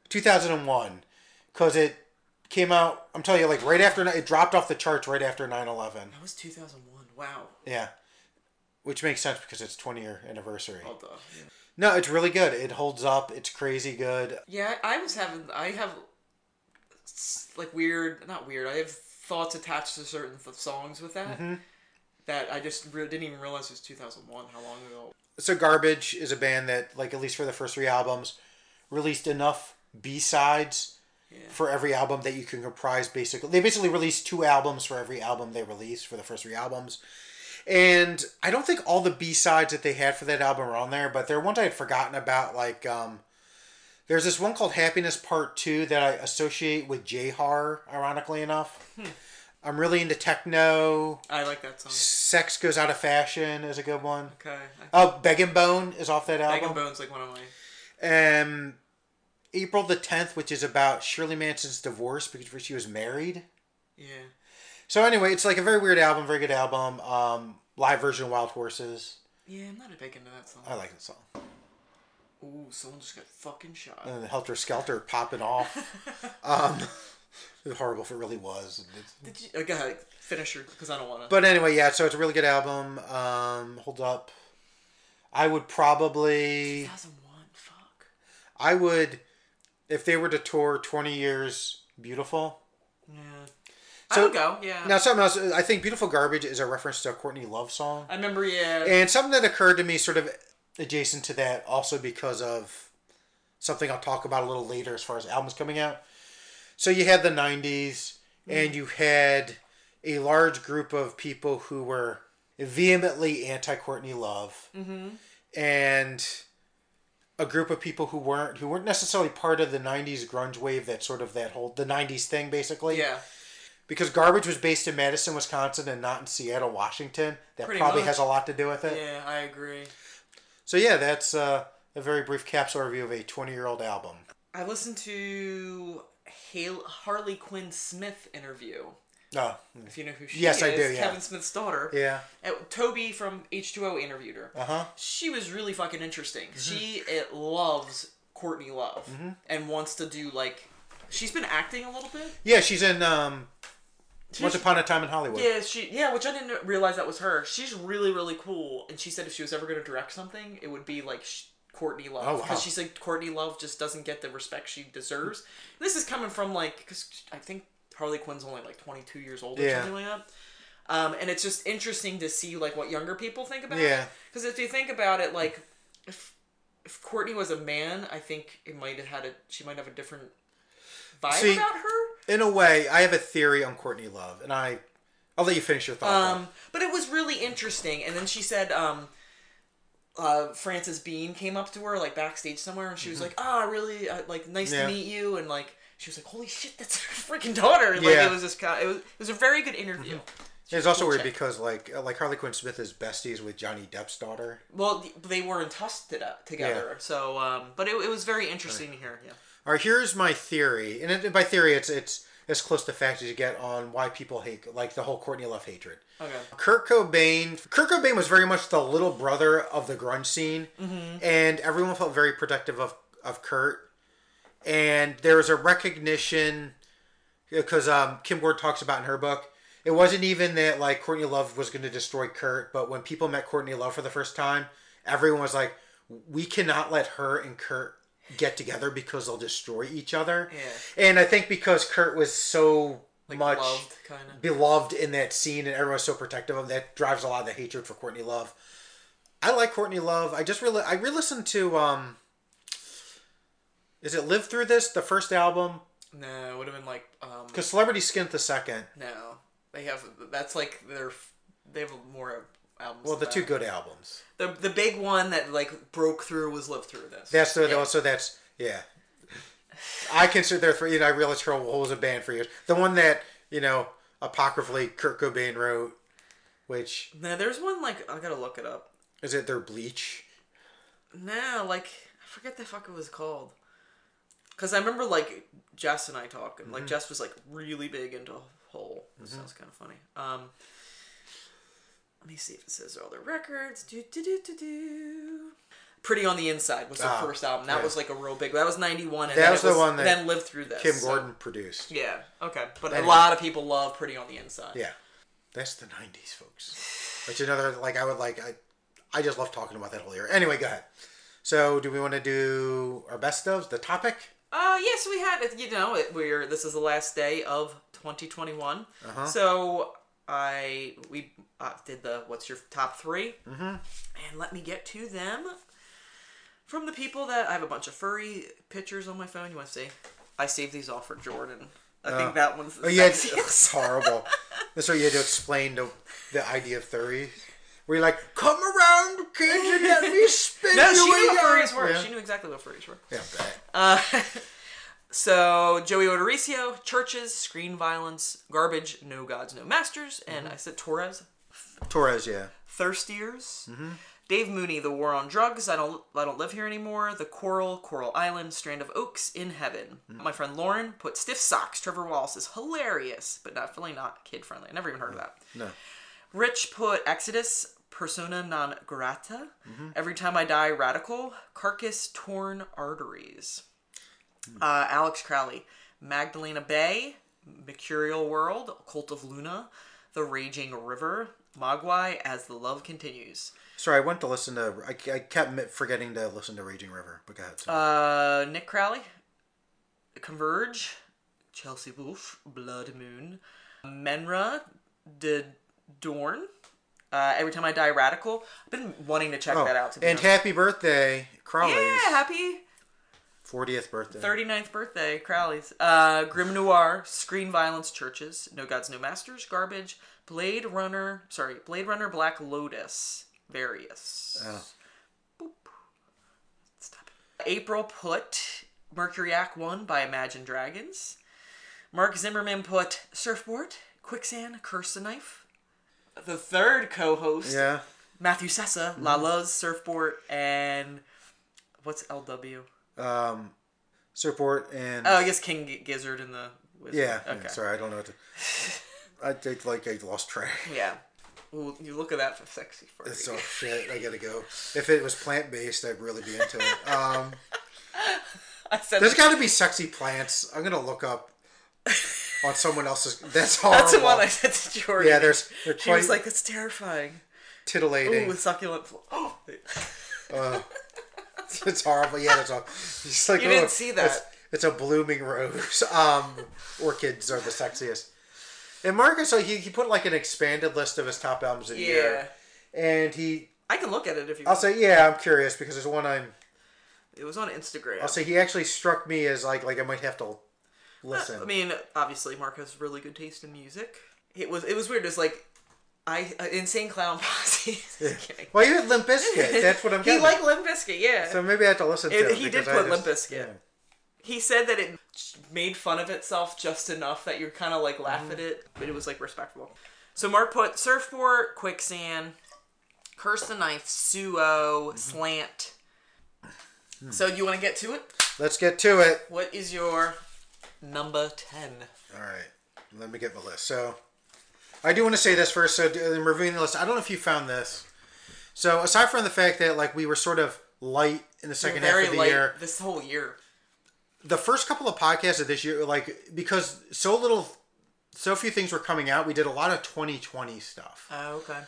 2001, because it came out. I'm telling you, like right after it dropped off the charts right after 9/11. That was 2001. Wow. Yeah. Which makes sense because it's 20 year anniversary. Well. Yeah. No, it's really good. It holds up. It's crazy good. Yeah, I was having. I have like weird, not weird. I have thoughts attached to certain th- songs with that Mm-hmm. that I just re- didn't even realize it was 2001. How long ago? So Garbage is a band that, like, at least for the first three albums, released enough B sides for every album that you can comprise. Basically, they basically released two albums for every album they released for the first three albums. And I don't think all the B sides that they had for that album are on there, but there are ones I had forgotten about. Like, um, there's this one called Happiness Part Two that I associate with J Har, ironically enough. I'm really into techno. I like that song. Sex Goes Out of Fashion is a good one. Okay. Oh, Begging Bone is off that album. album. and Bones like one of my. Um, April the 10th, which is about Shirley Manson's divorce because she was married. Yeah. So anyway, it's like a very weird album, very good album. Um, live version of Wild Horses. Yeah, I'm not a big into that song. I like the song. Ooh, someone just got fucking shot. And the Helter Skelter popping off. um, it was horrible if it really was. Did you? Go ahead, finish your because I don't want to. But anyway, yeah. So it's a really good album. Um, hold up. I would probably. 2001. Fuck. I would, if they were to tour Twenty Years Beautiful. Yeah. So- I would go. Yeah. Now something else. I think Beautiful Garbage is a reference to a Courtney Love song. I remember. Yeah. And something that occurred to me, sort of adjacent to that, also because of something I'll talk about a little later as far as albums coming out. So you had the 90s, and mm. you had a large group of people who were vehemently anti Courtney Love, mm-hmm. and a group of people who weren't who weren't necessarily part of the 90s grunge wave that sort of that whole the 90s thing basically yeah. because garbage was based in madison wisconsin and not in seattle washington that Pretty probably much. has a lot to do with it Yeah, I agree. so yeah, that's uh, a very brief capsule review of a 20 year old album. I listened to Hale, Harley Quinn Smith interview. Oh, If you know who she Yes, is, I do, yeah. Kevin Smith's daughter. yeah. Uh, Toby from H2O interviewed her. Uh huh. She was really fucking interesting. Mm-hmm. She it loves Courtney Love and wants to do like. She's been acting a little bit. Yeah, she's in um, Once Upon a Time in Hollywood. Yeah, she yeah, which I didn't realize that was her. She's really really cool, and she said if she was ever going to direct something, it would be like sh- Courtney Love Oh, wow. because she said Courtney Love just doesn't get the respect she deserves. This is coming from like because I think Harley Quinn's only like twenty two years old or Yeah. something like that. Um, and it's just interesting to see like what younger people think about Yeah. it. Because if you think about it, like if if Courtney was a man, I think it might have had a she might have a different vibe See, about her. In a way, I have a theory on Courtney Love, and I, I'll let you finish your thought. Um, but it was really interesting. And then she said, um, uh, Frances Bean came up to her like backstage somewhere, and she was like, "Ah, really? Uh, like, nice Mm-hmm. Yeah. to meet you." And like, she was like, "Holy shit, that's her freaking daughter!" Like, Yeah. it was this kind. It was it was a very good interview. it's also cool weird chick. because like like Harley Quinn Smith is besties with Johnny Depp's daughter. Well, they were in Tusk to- together, so um, but it, it was very interesting to hear. Yeah. All right, here's my theory, and it, by theory, it's it's as close to fact as you get on why people hate like the whole Courtney Love hatred. Okay. Kurt Cobain. Kurt Cobain was very much the little brother of the grunge scene, Mm-hmm. and everyone felt very protective of of Kurt. And there was a recognition because um, Kim Ward talks about in her book. It wasn't even that like Courtney Love was going to destroy Kurt, but when people met Courtney Love for the first time, everyone was like, "We cannot let her and Kurt get together because they'll destroy each other." Yeah. And I think because Kurt was so Like much loved, beloved in that scene and everyone's so protective of him that drives a lot of the hatred for Courtney Love. I like Courtney Love. I just really I re-listened to um is it Live Through This, the first album? No, it would have been like um, Because Celebrity Skin the second. no, they have that's like their they have more albums. Well, the two good albums. The the big one that like broke through was Live Through This. That's the Yeah. also that's yeah. I consider there three. You know, I realized Trouble was a band for years. The one that you know apocryphally Kurt Cobain wrote, which No, there's one like I gotta look it up. is it their Bleach. No, like I forget the fuck it was called. Cause I remember like Jess and I talking. Like Jess was like really big into Hole. This sounds kind of funny. Um, let me see if it says all their records. Do do do do do. Pretty on the Inside was the Ah, first album. That yeah. was like a real big. That was ninety one. And That then was it the one that then lived through this. Kim so- Gordon produced. Yeah. Okay. But Anyway. a lot of people love Pretty on the Inside. Yeah, that's the '90s, folks. Which another like I would like I, I just love talking about that whole era. Anyway, go ahead. So, do we want to do our best ofs? The topic? Uh, yes, we had it. You know, it, we're this is the last day of 2021. Uh-huh. So I we uh, did the what's your top 3 mm-hmm. and let me get to them from the people that I have a bunch of furry pictures on my phone. You want to see? I saved these all for Jordan. I think that one's the Oh, yeah, it's, it's horrible. That's why you had to explain the, the idea of furries. Where you're like, come around, kids, and let me spin No, you she knew what yarn." furries were. Yeah, She knew exactly what furries were. yeah. Uh, so Joey Odorizio, churches, screen violence, garbage, no gods, no masters, and mm-hmm. I said Torres, Torres, yeah. Thirstiers. Mm-hmm. Dave Mooney, The War on Drugs, I don't I don't live here anymore. The Coral, Coral Island, Strand of Oaks, In Heaven. Mm-hmm. My friend Lauren put Stiff Socks. Trevor Wallace is hilarious, but definitely not kid friendly. I never even heard of that. No. Rich put Exodus, Persona non grata. Every time I die, Radical, Carcass, Torn Arteries. Uh, Alex Crowley, Magdalena Bay, Mercurial World, Cult of Luna, The Raging River, Mogwai, As the Love Continues. Sorry, I went to listen to. I, I kept forgetting to listen to Raging River. But go ahead. Uh, Nick Crowley, Converge, Chelsea Wolfe, Blood Moon, Menra, De Dorn. Uh, Every time I die, Radical. I've been wanting to check Oh, that out. To be and honest. happy birthday, Crowley's yeah, happy 40th birthday. 39th birthday, Crowley's. Uh, Grim Noir, Screen Violence, Chvrches, No Gods, No Masters, Garbage, Blade Runner, sorry, Blade Runner, Black Lotus, Various. Oh. Boop. Stop it. April put Mercury Act 1 by Imagine Dragons. Mark Zimmerman put Surfbort, Quicksand, Curse the Knife. The third co-host, Yeah. Matthew Sessa, Lala's Surfbort, and what's LW? Um, support and. Oh, I guess King G- Gizzard and the Wizard. yeah. Okay. yeah, Sorry, I don't know what to. I think like I lost track. Yeah. Ooh, you look at that for sexy for So shit, I gotta go. If it was plant based, I'd really be into it. Um, I said there's got to be sexy plants. I'm gonna look up on someone else's. That's horrible. that's the one I said to Jordan. Yeah, there's. She was like, "It's terrifying." titillating. Ooh, with succulent. Oh, Uh, it's horrible. Yeah, there's a. It's like, You didn't oh, see that. It's, it's a blooming rose. Um, orchids are the sexiest. And Marcus, so he, he put like an expanded list of his top albums of the yeah. year, and he. I can look at it if you. I'll want. say, yeah, I'm curious because there's one I'm. It was on Instagram. I'll say he actually struck me as like like I might have to listen. I mean, obviously, Mark has really good taste in music. It was it was weird. It's like I uh, insane clown posse. Well, you had Limp Bizkit. That's what I'm getting. he liked Limp Bizkit, yeah. so maybe I have to listen to It- he did because I put Limp Bizkit. he said that it made fun of itself just enough that you're kind of like laugh Mm-hmm. at it, but it was like respectable. So Mark put Surfbort, quicksand, curse the knife, suo, Mm-hmm. slant. Hmm. So you want to get to it? Let's get to it. What is your number ten? All right, let me get my list. So, I do want to say this first. So, in uh, reviewing the list, I don't know if you found this. So, aside from the fact that like we were sort of light in the 2nd half of the year, this whole year. the first couple of podcasts of this year, like because so little, so few things were coming out, we did a lot of 2020 stuff. Oh, okay.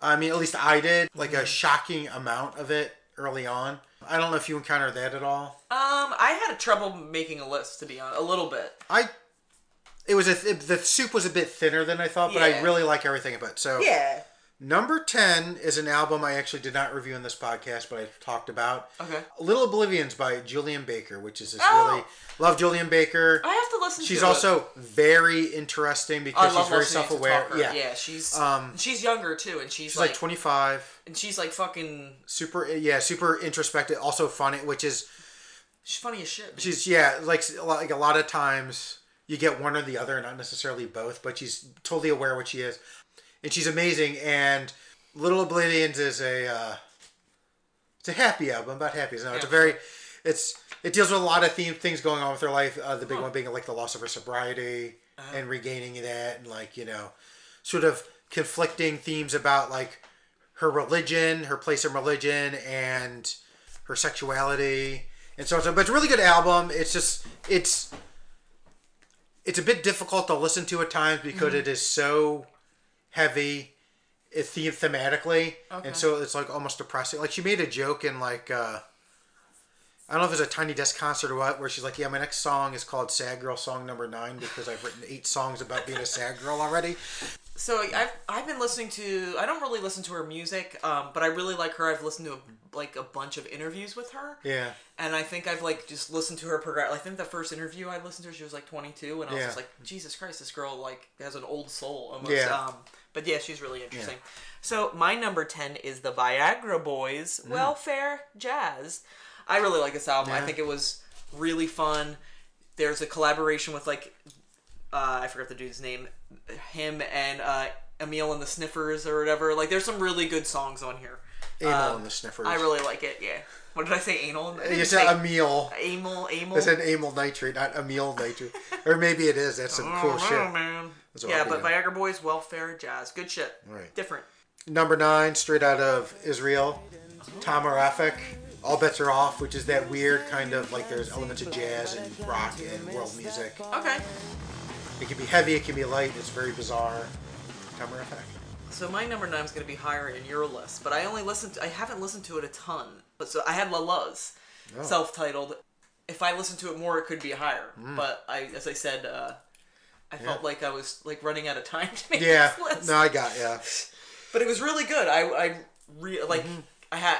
I mean, at least I did, like a mm-hmm. shocking amount of it early on. I don't know if you encountered that at all. Um, I had trouble making a list to be honest, a little bit. I. It was a th- the soup was a bit thinner than I thought, but I really like everything about it. So Yeah. Number 10 is an album I actually did not review in this podcast, but I talked about. Okay. Little Oblivions by Julien Baker, which is this Oh. really. Love Julien Baker. I have to listen. To her. She's to also very interesting It. Because she's very self aware. Yeah. Yeah, she's Um, she's younger too, and she's, She's like, like, 25. and she's like fucking. Super, yeah, super introspective. Also funny, which is. She's funny as shit. She's, yeah, like, like a lot of times you get one or the other, not necessarily both, but she's totally aware what she is. And she's amazing. And Little Oblivions is a. Uh, it's a happy album about happiness. No, it's a very, it's it deals with a lot of theme things going on with her life. Uh, the big one being like the loss of her sobriety and regaining that, and like you know, sort of conflicting themes about like her religion, her place in religion, and her sexuality, and so on. So, but it's a really good album. It's just it's it's a bit difficult to listen to at times because it is so heavy it the- thematically Okay. and so it's like almost depressing like she made a joke in like uh I don't know if it's a Tiny Desk concert or what, where she's like, "Yeah, my next song is called Sad Girl Song Number Nine because I've written eight songs about being a sad girl already." So I've I've been listening to I don't really listen to her music, um, but I really like her. I've listened to a, like a bunch of interviews with her. Yeah. And I think I've like just listened to her progress. I think the first interview I listened to, her, she was like 22, and I was Yeah. just like, Jesus Christ, this girl like has an old soul almost. Yeah. Um, but yeah, she's really interesting. So my number 10 is the Viagra Boys Welfare Jazz. I really like this album. I Mm. Think it was really fun. There's a collaboration with like uh, I forgot the dude's name, him and uh, Emil and the Sniffers or whatever. Like, there's some really good songs on here. Anal Um, and the Sniffers. I really like it. Yeah. What did I say? Anal. I said Emil. amyl. Amyl. I said amyl nitrate, not amyl nitrate. or maybe it is. That's some cool Oh, shit. man. Yeah, but. Viagra Boys, welfare, jazz, good shit. Right. Different. Number nine, straight out of Israel, Tamar Aphek. All bets are off, which is that weird kind of like there's elements of jazz and rock and world music. Okay. It can be heavy, it can be light. It's very bizarre. Tamar Aphek. So my number nine is going to be higher in your list, but I only listened. I haven't listened to it a ton. But so I had La La's, Oh. self-titled. If I listened to it more, it could be higher. Hmm. But I, as I said, uh, I felt like I was like running out of time to make Yeah, this list. no, I got yeah. But it was really good. I, I re- like. I had.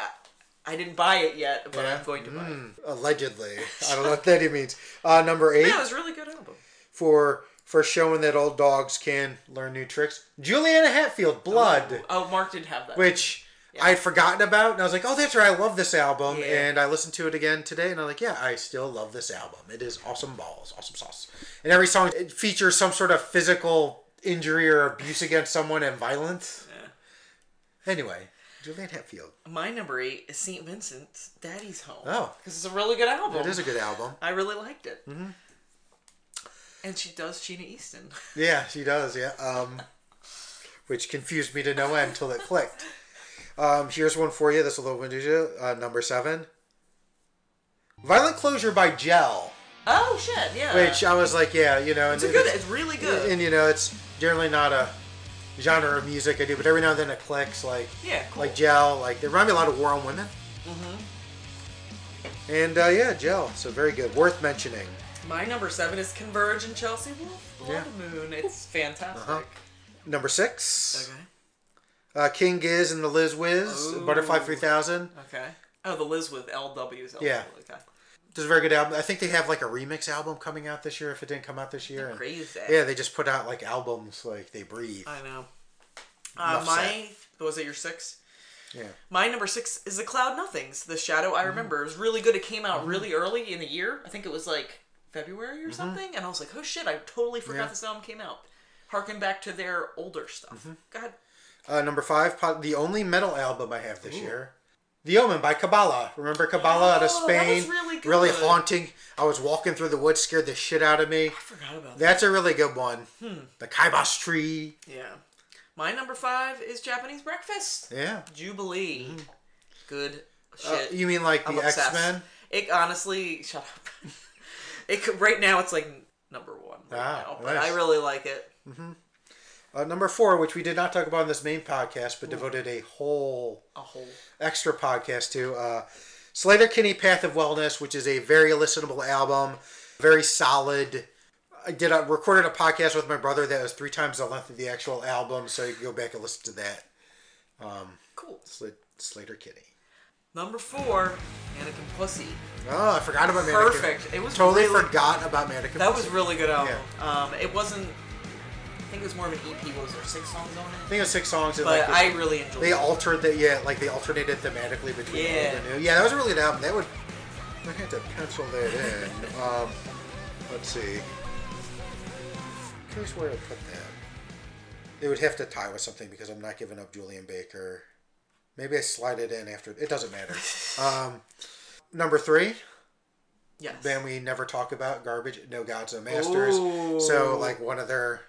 I didn't buy it yet, but Mm-hmm. Yeah? I'm going to buy it. Allegedly, I don't know what that even means. Uh, number eight Yeah, it was a really good album. for for showing that old dogs can learn new tricks. Juliana Hatfield, Blood. Oh, Mark didn't have that. which I'd forgotten about, and I was like, "Oh, that's right, I love this album." Yeah. And I listened to it again today, and I'm like, "Yeah, I still love this album. It is awesome balls, awesome sauce." And every song it features some sort of physical injury or abuse against someone and violence. Anyway, Julian Hatfield. My number eight is St. Vincent's Daddy's Home. Oh. because it's a really good album. It is a good album. I really liked it. Mm-hmm. And she does Sheena Easton. Yeah, she does. Yeah. Um, which confused me to no end until it clicked. Um, here's one for you. This will open you. Uh, number seven. Violent Closure by Gel. Oh shit! Yeah. Which I was like, yeah, you know, and it's good. It's really good. and you know, it's generally not a genre of music I do, but every now and then it clicks. Like, yeah. Cool. like Gel, like they remind me a lot of War on Women. Mm-hmm. And uh, yeah, Gel, so very good, worth mentioning. My number seven is Converge and Chelsea Wolfe. Blood Yeah. Moon. It's fantastic. Uh-huh. Number six, Okay. Uh, King Giz and the Liz Wiz, Ooh. Butterfly Three Thousand. Okay. Oh, the Liz with LW's. Yeah. Okay. This is a very good album. I think they have like a remix album coming out this year. If it didn't come out this year, And- Crazy. yeah, they just put out like albums like they breathe. I know. Uh, my was it your six? Yeah, My number six is the Cloud Nothings. The Shadow Mm-hmm. I remember. It was really good. It came out really early in the year. I think it was like February or something. And I was like, oh shit, I totally forgot Mm-hmm. Yeah. this album came out. Harken back to their older stuff. Mm-hmm. God. Uh, number five, the only metal album I have this year. The Omen by Kabbalah. Remember Kabbalah out of Oh, that Spain? really good. haunting. I was walking through the woods, scared the shit out of me. I forgot about that. That's a really good one. Hmm. The Kaibas Tree. Yeah. My number five is Japanese Breakfast. Yeah. Jubilee. Good Mm-hmm. Uh, shit. you mean like I'm the X. Men? It honestly, shut up. it could, right now it's like number one right Ah, now, but nice. I really like it. Uh, number four, which we did not talk about in this main podcast, but devoted a whole A whole. extra podcast to. Uh, Sleater-Kinney Path of Wellness, which is a very listenable album, very solid. I did a, recorded a podcast with my brother that was three times the length of the actual album, so you can go back and listen to that. Cool. Sl- Sleater-Kinney. Number four, Mannequin Pussy. Oh, I forgot about Mannequin. Perfect. It was Totally really, forgot about Mannequin. Pussy. That was really good album. Um, it wasn't. I think it was more of an EP. What was there six songs on it? I think it was six songs. And But like, I really enjoyed they it. altered the yeah, like they alternated thematically between Yeah. old and new. Yeah, that was really good album. That would I had to pencil that in. um, let's see. Curious where to put that. It would have to tie with something because I'm not giving up Julien Baker. Maybe I slide it in after. It doesn't matter. Um, number three, Yes. Then we never talk about, Garbage, No Gods, No Masters. So like one of their,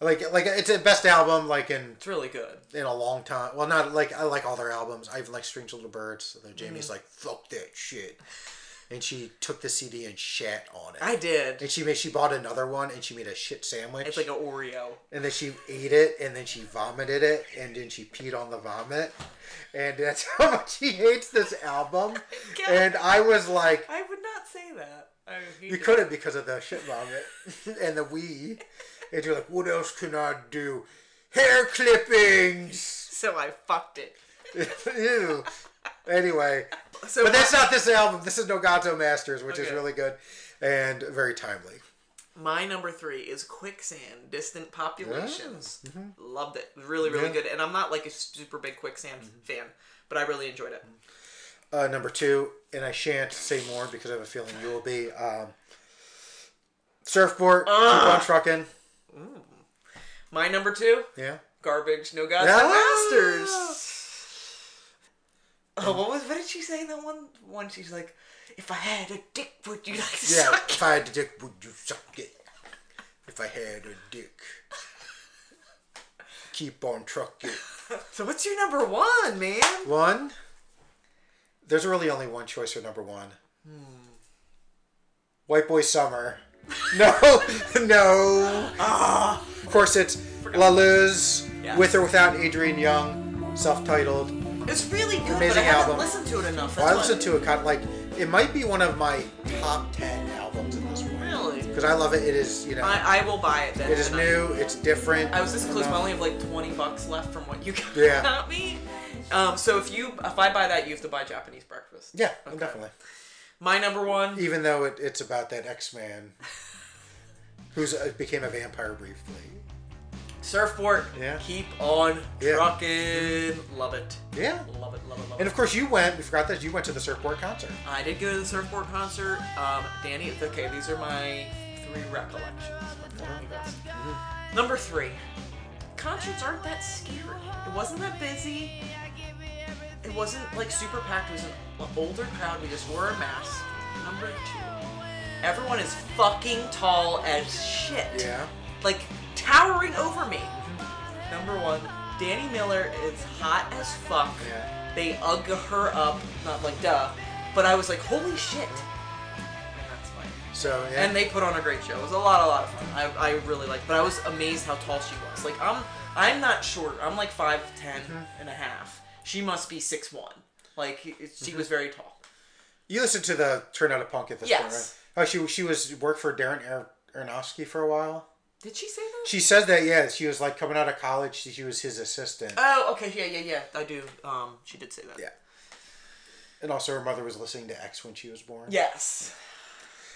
like like it's the best album like in It's really good. in a long time. Well, not like I like all their albums. I even like Strange Little Birds. Mm-hmm. Jamie's like, "Fuck that shit," and she took the CD and shat on it. I did. and she made she bought another one and she made a shit sandwich. It's like an Oreo. and then she ate it and then she vomited it and then she peed on the vomit. And that's how much she hates this album. God. and I was like, I would not say that. I you couldn't because of the shit vomit and the wee. And you're like, what else can I do? Hair clippings. So I fucked it. Ew. Anyway, So but that's not this album. This is Nogato Masters, which is really good and very timely. My number three is Quicksand, Distant Populations. Mm-hmm. Loved it. Really, really Yeah. good. And I'm not like a super big Quicksand fan, but I really enjoyed it. Uh, number two, and I shan't say more because I have a feeling you will be. Um, Surfbort, keep on trucking. My number two, Yeah. Garbage, No Gods. No Masters. Oh, what was? What did she say in that one? One, she's like, "If I had a dick, would you like to Yeah. suck If I had a dick, would you suck it? If I had a dick, keep on trucking. So what's your number one, man? One. There's really only one choice for number one. Hmm. White Boy Summer. No, no. Ah. Of course, it's La Luz, Yes. with or without Adrian Younge, self-titled. It's really good, but Amazing I haven't album. listened to it enough. Well, I listened to it kind of like it might be one of my top ten albums at this point Really? because I love it. It is you know I, I will buy it then. it is new. It's different. I was this close, but I only have like twenty bucks left from what you got Yeah. me. Um, so if you if I buy that, you have to buy Japanese breakfast. Yeah, Okay. definitely. My number one. Even though it, it's about that X-Man who's uh, became a vampire briefly. Surfbort. Yeah. Keep on Yeah. trucking. Love it. Yeah. Love it. Love it. Love it. And of course, you went. We forgot that you went to the Surfbort concert. I did go to the Surfbort concert. Um, Dani. Okay, these are my three recollections. Best. Number three. Concerts aren't that scary. It wasn't that busy. It wasn't like super packed. It was an older crowd. We just wore a mask. Number two. Everyone is fucking tall as shit. Yeah. Like towering over me. Number one. Dani Miller is hot as fuck. Yeah. They ugg her up. Not like duh. But I was like, holy shit. And. So yeah. And they put on a great show. It was a lot, a lot of fun. I, I really liked But I was amazed how tall she was. Like, I'm I'm not short. I'm like 5'10 mm-hmm. and a half. She must be six one. Like, she mm-hmm. was very tall. you listened to the Turn Out a Punk at this Yes. point, right? Oh, she she was worked for Darren Ar- Aronofsky for a while. Did she say that? She says that yeah, she was like coming out of college. She, was his assistant, Oh, okay. Yeah, yeah, yeah. I do. Um, she did say that. Yeah. and also her mother was listening to X when she was born. Yes.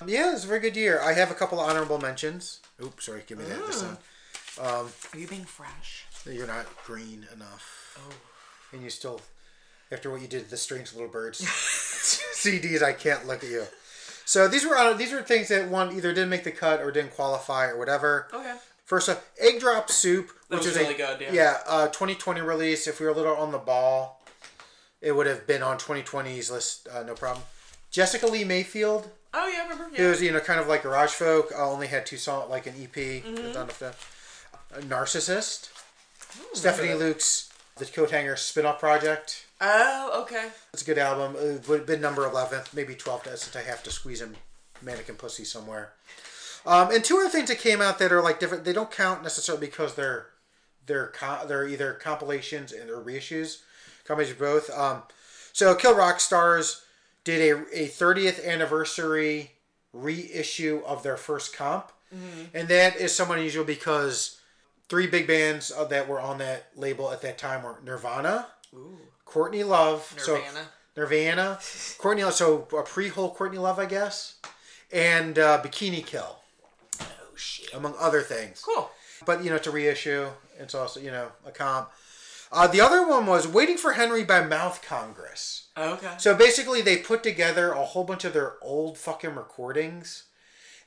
Yeah, it was a very good year. I have a couple of honorable mentions. Oops, sorry, give me that this time. Are you being fresh? You're not green enough, Oh. and you still, after what you did the Strange Little Birds CDs, I can't look at you. So these were uh, these were things that one either didn't make the cut or didn't qualify or whatever. Okay. First up, Egg Drop Soup, That which was is really a, good, yeah. Yeah, uh, 2020 release. If we were a little on the ball, it would have been on 2020's list, uh, no problem. Jessica Lea Mayfield, Oh, yeah, I remember. it Yeah. was you know kind of like garage folk. Uh, only had two songs, like an EP. Mm-hmm. not enough A Narcissist, Stephanie Luke's The Coat Hanger spin-off project. Oh, okay. It's a good album. It would have been number 11th, maybe 12th, since I have to squeeze in Mannequin Pussy somewhere. Um, and two other things that came out that are like different. They don't count necessarily because they're they're co- they're either compilations and or reissues, combination of both. Um, so Kill Rock Stars did a a 30th anniversary reissue of their first comp, and that is somewhat unusual because three big bands uh, that were on that label at that time were Nirvana, Ooh. Courtney Love, so Nirvana. Nirvana, Courtney Love, so a pre-hole Courtney Love, I guess, and uh, Bikini Kill, Oh, shit. among other things. Cool. But you know, it's a reissue. It's also you know a comp. Uh, the other one was Waiting for Henry by Mouth Congress. Okay. So basically, they put together a whole bunch of their old fucking recordings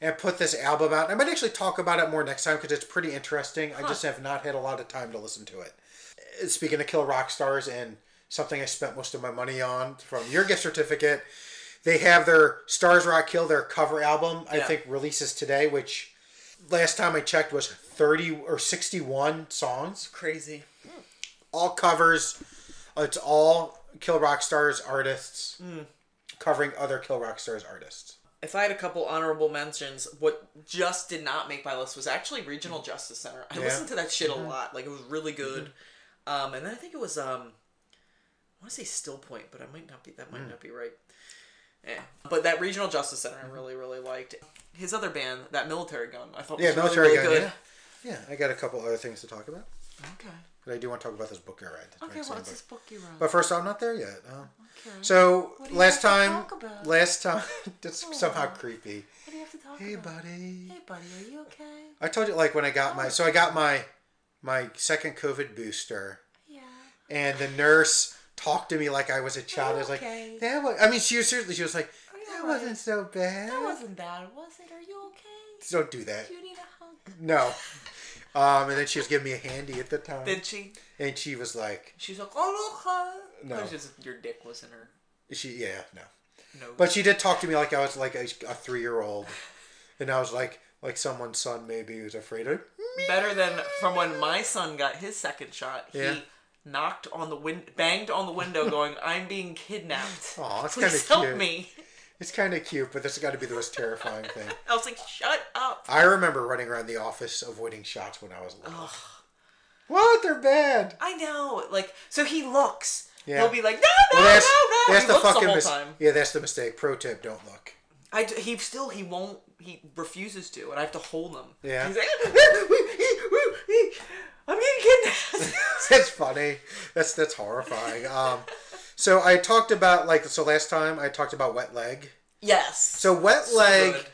and put this album out. I might actually talk about it more next time because it's pretty interesting. I just have not had a lot of time to listen to it. Speaking of Kill Rock Stars and something I spent most of my money on from your gift certificate, they have their Stars Rock Kill, their cover album, I Yeah. think releases today, which last time I checked was 30 or 61 songs Crazy. all covers. It's all Kill Rock Stars artists covering other Kill Rock Stars artists. If I had a couple honorable mentions, what just did not make my list was actually Regional Justice Center. I Yeah. listened to that shit a lot. Like it was really good. Um, and then I think it was um, want to say Still Point, but I might not be. That might hmm. not be right. Yeah. But that Regional Justice Center, I mm-hmm. really really liked. His other band, that Militarie Gun, I thought Yeah, was really, Militarie really Gun, good. yeah. Yeah, I got a couple other things to talk about. Okay. But I do want to talk about this book I read. Okay, what's so- this book you wrote? But first, I'm not there yet. Okay. so What do you last have to time, talk about? last time, that's Oh. somehow creepy. what do you have to talk Hey, about? Hey, buddy. Hey, buddy, are you okay? I told you like when I got my oh. so I got my my second COVID booster, Yeah. and the nurse talked to me like I was a child. I was like, Okay. that was, I mean, she was seriously, she was like, that alright? wasn't so bad. That wasn't bad, was it? Are you okay? Don't do that. Do you need a hug? No. Um, and then she was giving me a handy at the time, Did she? and she was like, She's like, oh, okay. No. Just your dick was in her she yeah no. nose. But she did talk to me like I was like a, a three year old, and I was like like someone's son maybe who's afraid of. better than from when my son got his second shot. Yeah. Knocked on the win, banged on the window, going, "I'm being kidnapped. Aw, that's Please kinda help cute. me." It's kind of cute, but this has got to be the most terrifying thing. I was like, "Shut up." I remember running around the office avoiding shots when I was little. What? They're bad. I know. Like, so he looks. Yeah. He'll be like, "No, no, Well, that's no, no." that's he the looks fucking the whole mis- time. yeah. That's the mistake. Pro tip: don't look. I d- he still he won't. He refuses to, and I have to hold him. Yeah. He's like, "I'm getting kidnapped." That's funny. That's that's horrifying. Um, so I talked about like so last time I talked about wet leg. yes. So wet leg. good.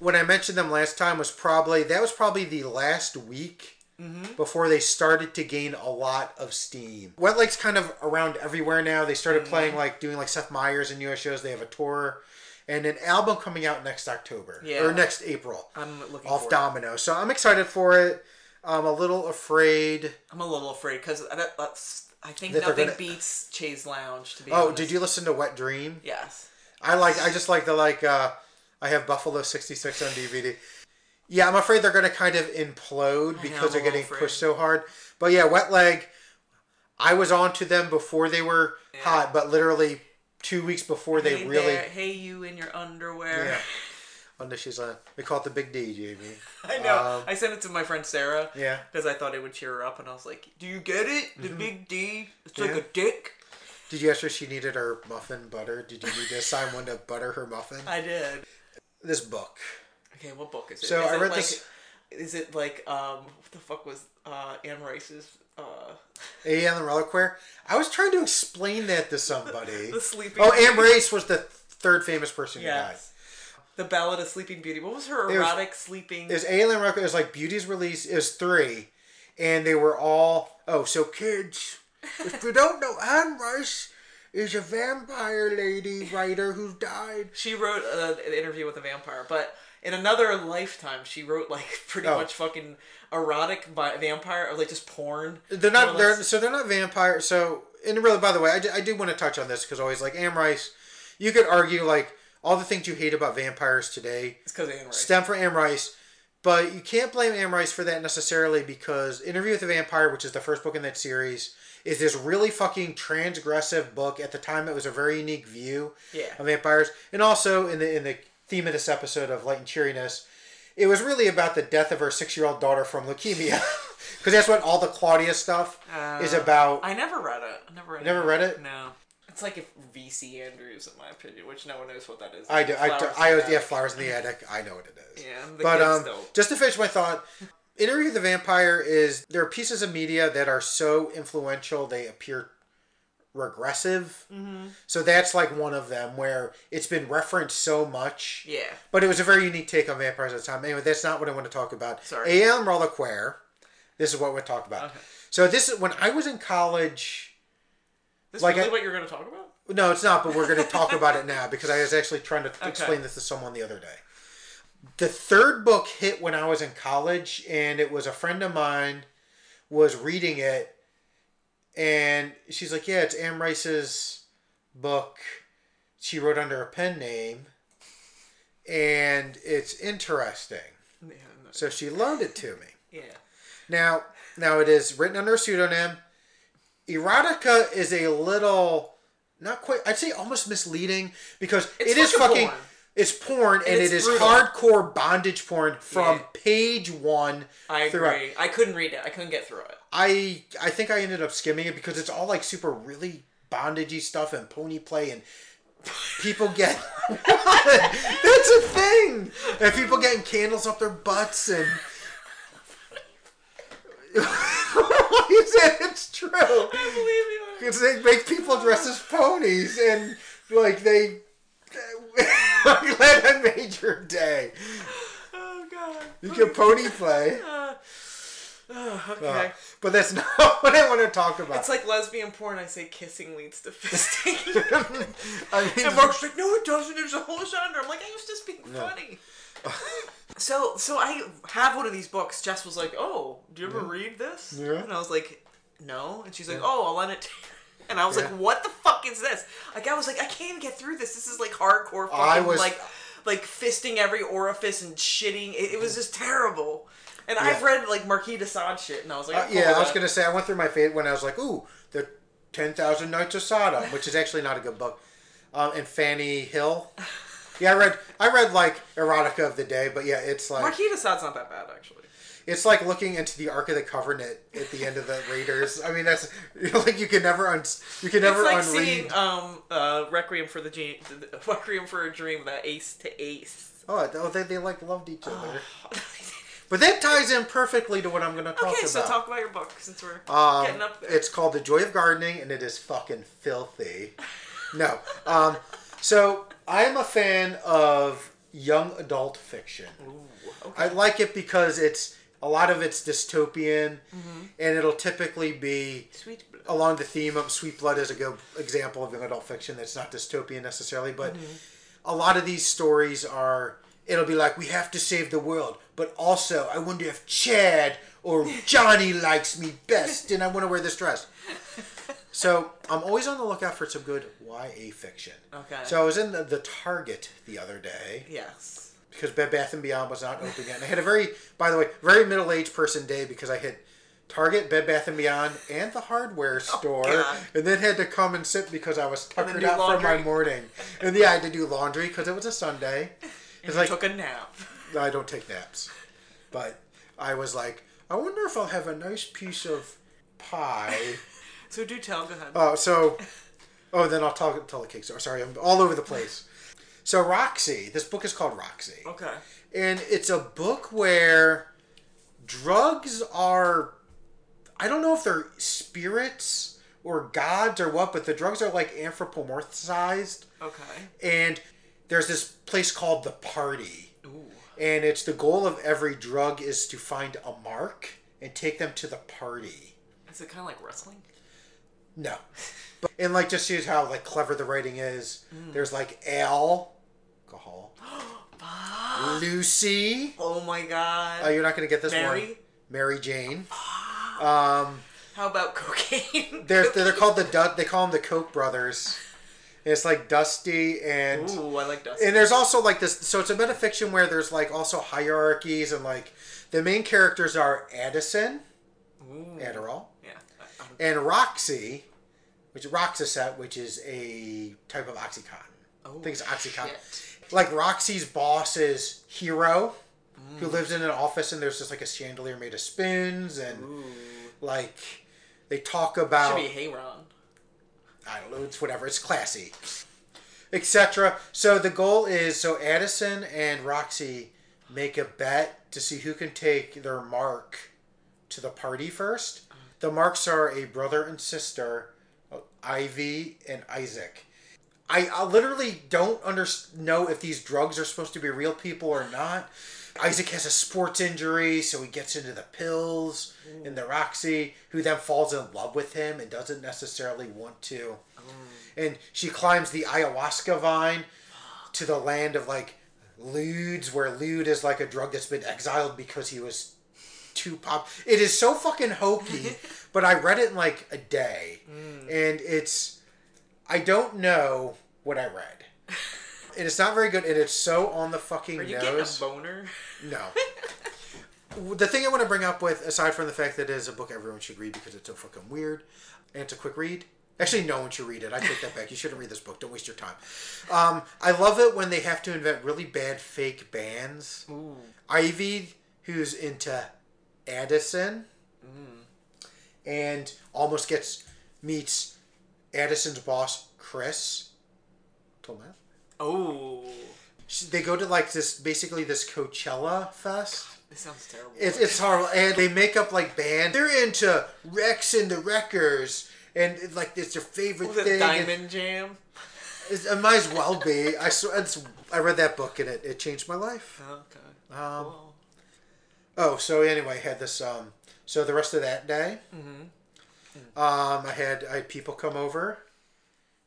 when I mentioned them last time was probably that was probably the last week Mm-hmm. before they started to gain a lot of steam. Wet Leg's kind of around everywhere now. They started Mm-hmm. playing like doing like Seth Meyers and US shows. They have a tour and an album coming out next October Yeah. or next April I'm looking off for it. Domino. So I'm excited for it. I'm a little afraid. I'm a little afraid because that, that's. I think That they're nothing gonna- beats Chaise Longue. To be Oh, honest. did you listen to Wet Dream? Yes. I like. I just like the like. uh I have Buffalo '66 on DVD. Yeah, I'm afraid they're going to kind of implode because they're getting afraid. pushed so hard. But yeah, Wet Leg. I was on to them before they were hot, but literally two weeks before they hey really. there, hey you in your underwear. Yeah. Under she's on. We call it the Big D, Jamie. I know. Um, I sent it to my friend Sarah. Yeah. Mm-hmm. Because I thought it would cheer her up, and I was like, "Do you get it? The big D. It's like a dick." Did you ask her if she needed her muffin butter? Did you need to assign one to butter her muffin? I did. This book. Okay, what book is it? So Is I it read like, this- Is it like um? What the fuck was uh Anne Rice's uh A.L. and Reliquary. I was trying to explain that to somebody. the Sleeping? oh? Anne Race was the third famous person who died. The Ballad of Sleeping Beauty. What was her was- erotic sleeping? It was Alien Record. Was like Beauty's release. is three, and they were all oh. So kids, if you don't know, Anne Rice is a vampire lady writer who died. she wrote uh, an interview with a vampire, but in another lifetime, she wrote like pretty Oh. much fucking erotic vi- vampire or like just porn. They're not. They're so they're not vampires. So and really, by the way, I do, I do want to touch on this because always like Anne Rice, you could argue like all the things you hate about vampires today It's because Anne Rice. stem from Anne Rice. But you can't blame Anne Rice for that necessarily because Interview with the Vampire, which is the first book in that series, is this really fucking transgressive book. At the time, it was a very unique view Yeah. of vampires, and also in the in the theme of this episode of Light and Cheeriness, it was really about the death of her six year old daughter from leukemia, because that's what all the Claudia stuff is Uh, about. I never read it. I never read never read it? No. It's like if VC Andrews, in my opinion, which no one knows what that is. I do. I, do, I, was yeah, flowers in the attic. I know what it is. Yeah, but um, don't. just to finish my thought, Interview with the Vampire is there are pieces of media that are so influential they appear regressive. Mm-hmm. So that's like one of them where it's been referenced so much. Yeah. But it was a very unique take on vampires at the time. Anyway, that's not what I want to talk about. Sorry. A.L. Reliquaire. This is what we're talking about. Okay. So this is when I was in college. This Like really I- what you're going to talk about? No, it's not, but we're going to talk about it now because I was actually trying to explain this to someone the other day. The third book hit when I was in college, and it was a friend of mine was reading it, and she's like, "Yeah, it's Anne Rice's book. She wrote under a pen name, and it's interesting." Yeah. So she loaned it to me. Yeah. Now, now it is written under a pseudonym. Erotica is a little, not quite. I'd say almost misleading because It's it is fucking porn. It's porn and, it's it is hardcore bondage porn from Yeah. page one. I throughout. agree. I couldn't read it. I couldn't get through it. I I think I ended up skimming it because it's all like super really bondagey stuff and pony play and people get that's a thing and people getting candles up their butts and Is it? It's true. I believe you. Because they make people dress as ponies and like they I'm glad I made your day. Oh god. You can pony play. Uh, oh, Uh, okay. but that's not what I want to talk about. It's like lesbian porn. I say kissing leads to fisting. I mean, and Mark's like, no, it doesn't. There's a whole genre. I'm like, I was just being funny. so, so I have one of these books. Jess was like, "Oh, do you ever read this?" Yeah. And I was like, "No." And she's like, "Oh, I'll lend it." to you." And I was Yeah. like, "What the fuck is this?" Like, I was like, "I can't even get through this. This is like hardcore fucking I was- like, like fisting every orifice and shitting. It, it was just terrible." And I've read like Marquis de Sade shit, and I was like, Uh, yeah, I was gonna say I went through my fate when I was like, ooh, the Ten Thousand Nights of Sodom, which is actually not a good book, um, and Fanny Hill. Yeah, I read I read like erotica of the day, but yeah, it's like Marquis de Sade's not that bad actually. it's like looking into the Ark of the Covenant at the end of the Raiders. I mean, that's like you can never un you can never it's like unread. seeing um uh Requiem for the Dream, Requiem for a Dream, that Ace to Ace. Oh, oh, they, they like loved each other. But that ties in perfectly to what I'm going to talk okay, about. Okay, so talk about your book since we're Um, getting up there. It's called The Joy of Gardening, and it is fucking filthy. no. Um, so I am a fan of young adult fiction. Ooh, okay. I like it because it's a lot of it's dystopian, Mm-hmm. and it'll typically be Sweet. blood. along the theme of Sweet Blood is a good example of young adult fiction that's not dystopian necessarily, but a lot of these stories are it'll be like we have to save the world, but also I wonder if Chad or Johnny likes me best and I want to wear this dress. So I'm always on the lookout for some good YA fiction. Okay. So I was in the, the Target the other day Yes. because Bed Bath and Beyond was not open yet. And I had a very, by the way, very middle aged person day because I hit Target, Bed Bath and Beyond, and the hardware oh, store, Oh, and then had to come and sit because I was tuckered out from my morning. And yeah, I had to do laundry because it was a Sunday. And It's like took a nap. I don't take naps, but I was like, I wonder if I'll have a nice piece of pie. So do tell. Go ahead. Oh, so, oh, then I'll talk tell the story. Sorry, I'm all over the place. So Roxy, this book is called Roxy. okay. and it's a book where drugs are i don't know if they're spirits or gods or what but the drugs are like anthropomorphized Okay. and there's this place called the party Ooh. and it's the goal of every drug is to find a mark and take them to the party Is it kind of like wrestling? no but, and like just see how like clever the writing is there's like al alcohol lucy Oh my god. oh you're not gonna get this one Mary. Mary Jane. Um, How about cocaine? they're they're called the they call them the Coke brothers. And it's like Dusty and Ooh, I like Dusty. and there's also like this. So it's a metafiction where there's like also hierarchies and like the main characters are Addison, Ooh. Adderall, Yeah. And Roxy, which is Roxacet, which is a type of OxyContin. Oh, I think it's OxyContin. shit. Like Roxy's boss is Hero, Mm. who lives in an office and there's just like a chandelier made of spoons and Ooh. like they talk about Should be Hayron. I don't know, it's whatever, it's classy, etc. So the goal is so Addison and Roxy make a bet to see who can take their mark to the party first. The marks are a brother and sister, Ivy and Isaac. I, I literally don't under, know if these drugs are supposed to be real people or not. Isaac has a sports injury, so he gets into the pills and the Roxy, who then falls in love with him and doesn't necessarily want to. Mm. And she climbs the ayahuasca vine to the land of like lewds, where lewd is like a drug that's been exiled because he was too pop. It is so fucking hokey, but I read it in like a day, and it's I don't know what I read. And it's not very good, and it's so on the fucking Are you nose. getting a boner? No. the thing I want to bring up with, aside from the fact that it is a book everyone should read because it's so fucking weird, and it's a quick read. Actually, no one should read it. I take that back. You shouldn't read this book. Don't waste your time. Um, I love it when they have to invent really bad fake bands. Ooh. Ivy, who's into Addison, and almost gets meets Addison's boss, Chris. Told Matt. Oh. They go to like this, basically this Coachella fest This sounds terrible. It's, it's horrible. And they make up like band. They're into Rex and the Wreckers. And like it's their favorite Was thing. and Diamond Jam? It's, it might as well be. I I read that book and it, it changed my life. Okay. Um, Cool. Oh, so anyway, I had this. Um, so the rest of that day, um, I had I had people come over,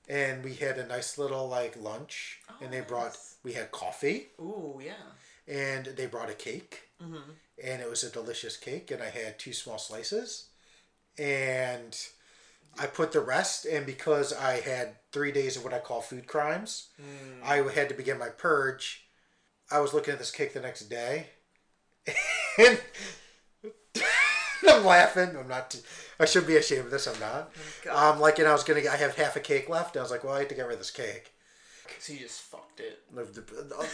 and we had a nice little like lunch, and they brought we had coffee, Ooh, yeah. and they brought a cake, and it was a delicious cake, and I had two small slices, and I put the rest, and because I had three days of what I call food crimes, I had to begin my purge. I was looking at this cake the next day, and I'm laughing. I'm not. I should be ashamed of this. I'm not. God. Um, like, and I was gonna. I have half a cake left. And I was like, well, I have to get rid of this cake. So you just fucked it.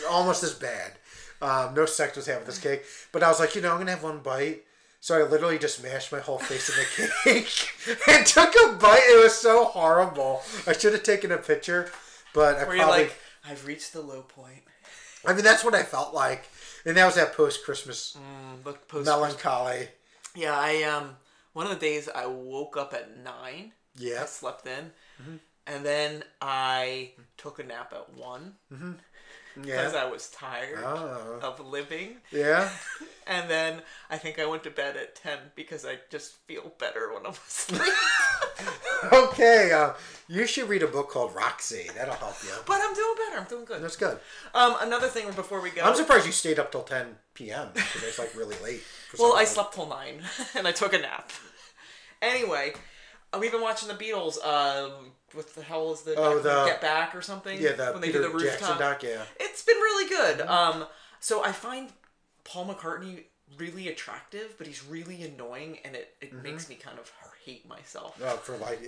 Almost as bad. Um, no sex was with this cake, but I was like, you know, I'm gonna have one bite. So I literally just mashed my whole face in the cake and took a bite. It was so horrible. I should have taken a picture, but I probably. like, I've reached the low point. I mean, that's what I felt like, and that was that post Christmas Mm, post. melancholy. Yeah, I um. One of the days I woke up at nine. Yeah. I slept in, and then I took a nap at one because Yeah. I was tired Oh. of living. Yeah. And then I think I went to bed at 10 because I just feel better when I'm asleep. Okay. Uh, you should read a book called Roxy. That'll help you. but I'm doing better. I'm doing good. That's good. Um, another thing before we go. I'm surprised you stayed up till 10 p.m. because it's like really late. well, I slept till 9 and I took a nap. Anyway, we've been watching the Beatles. Um, what the hell is the, Oh, the- Get Back or something? Yeah, the when they Peter do the rooftop. Jackson doc. Yeah. It's been really good. Um, so I find Paul McCartney really attractive, but he's really annoying, and it, it Mm-hmm. makes me kind of hate myself. Oh, for like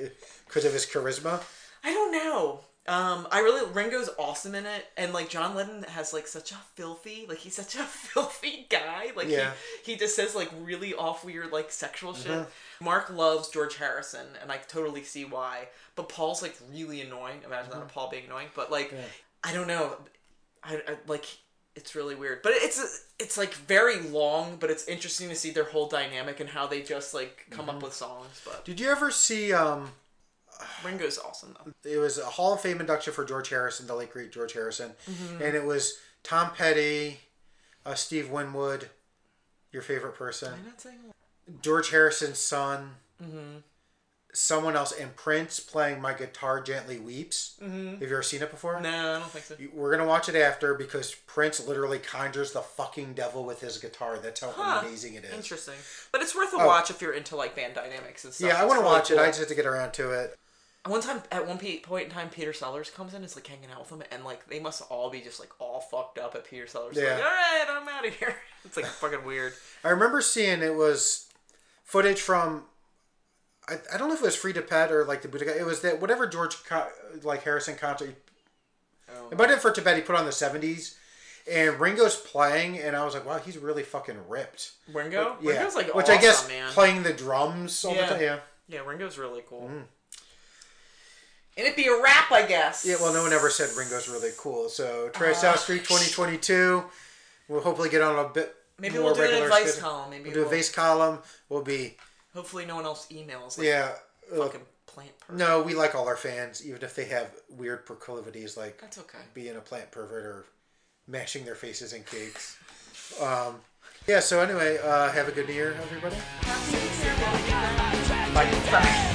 because of his charisma. I don't know. Um, I really Ringo's awesome in it, and like John Lennon has like such a filthy, like he's such a filthy guy. Like Yeah. he he just says like really off weird like sexual shit. Mm-hmm. Mark loves George Harrison, and I totally see why. But Paul's like really annoying. Imagine Mm-hmm. that Paul being annoying, but like I don't know. I, I like it's really weird, but it's it's like very long, but it's interesting to see their whole dynamic and how they just like come Mm-hmm. up with songs. But Did you ever see? um Ringo's awesome though. It was a Hall of Fame induction for George Harrison, the late great George Harrison, Mm-hmm. and it was Tom Petty, uh, Steve Winwood, your favorite person, I'm not saying George Harrison's son, Mm-hmm. someone else, and Prince playing "My Guitar Gently Weeps." Mm-hmm. Have you ever seen it before? No, I don't think so. We're gonna watch it after because Prince literally conjures the fucking devil with his guitar. That's how Huh. amazing it is. Interesting, but it's worth a Oh. watch if you're into like band dynamics and stuff. Yeah, I want to really watch it. I just have to get around to it. One time, at one point in time, Peter Sellers comes in, is like hanging out with them, and like they must all be just like all fucked up at Peter Sellers. Yeah. Like, all right, I'm out of here. It's like fucking weird. I remember seeing it was footage from. I, I don't know if it was Free to Pet or like the Buddha. It was that whatever George Co- like Harrison concert. Oh. Have for Tibet he put on the seventies, and Ringo's playing, and I was like, wow, he's really fucking ripped. Ringo, Yeah, Ringo's like which awesome, I guess man. playing the drums all Yeah. the time. Yeah. yeah, Ringo's really cool. Mm. And it'd be a wrap, I guess. Yeah, well, no one ever said Ringo's really cool. So, Try South Street 2022. We'll hopefully get on a bit Maybe more we'll do an regular advice schedule. column. Maybe We'll do a we'll- vase column. We'll be, Hopefully, no one else emails. Like, yeah. uh, fucking plant person. no, we like all our fans, even if they have weird proclivities like That's okay. being a plant pervert or mashing their faces in cakes. Um, yeah, so anyway, uh, have a good year, everybody. Bye.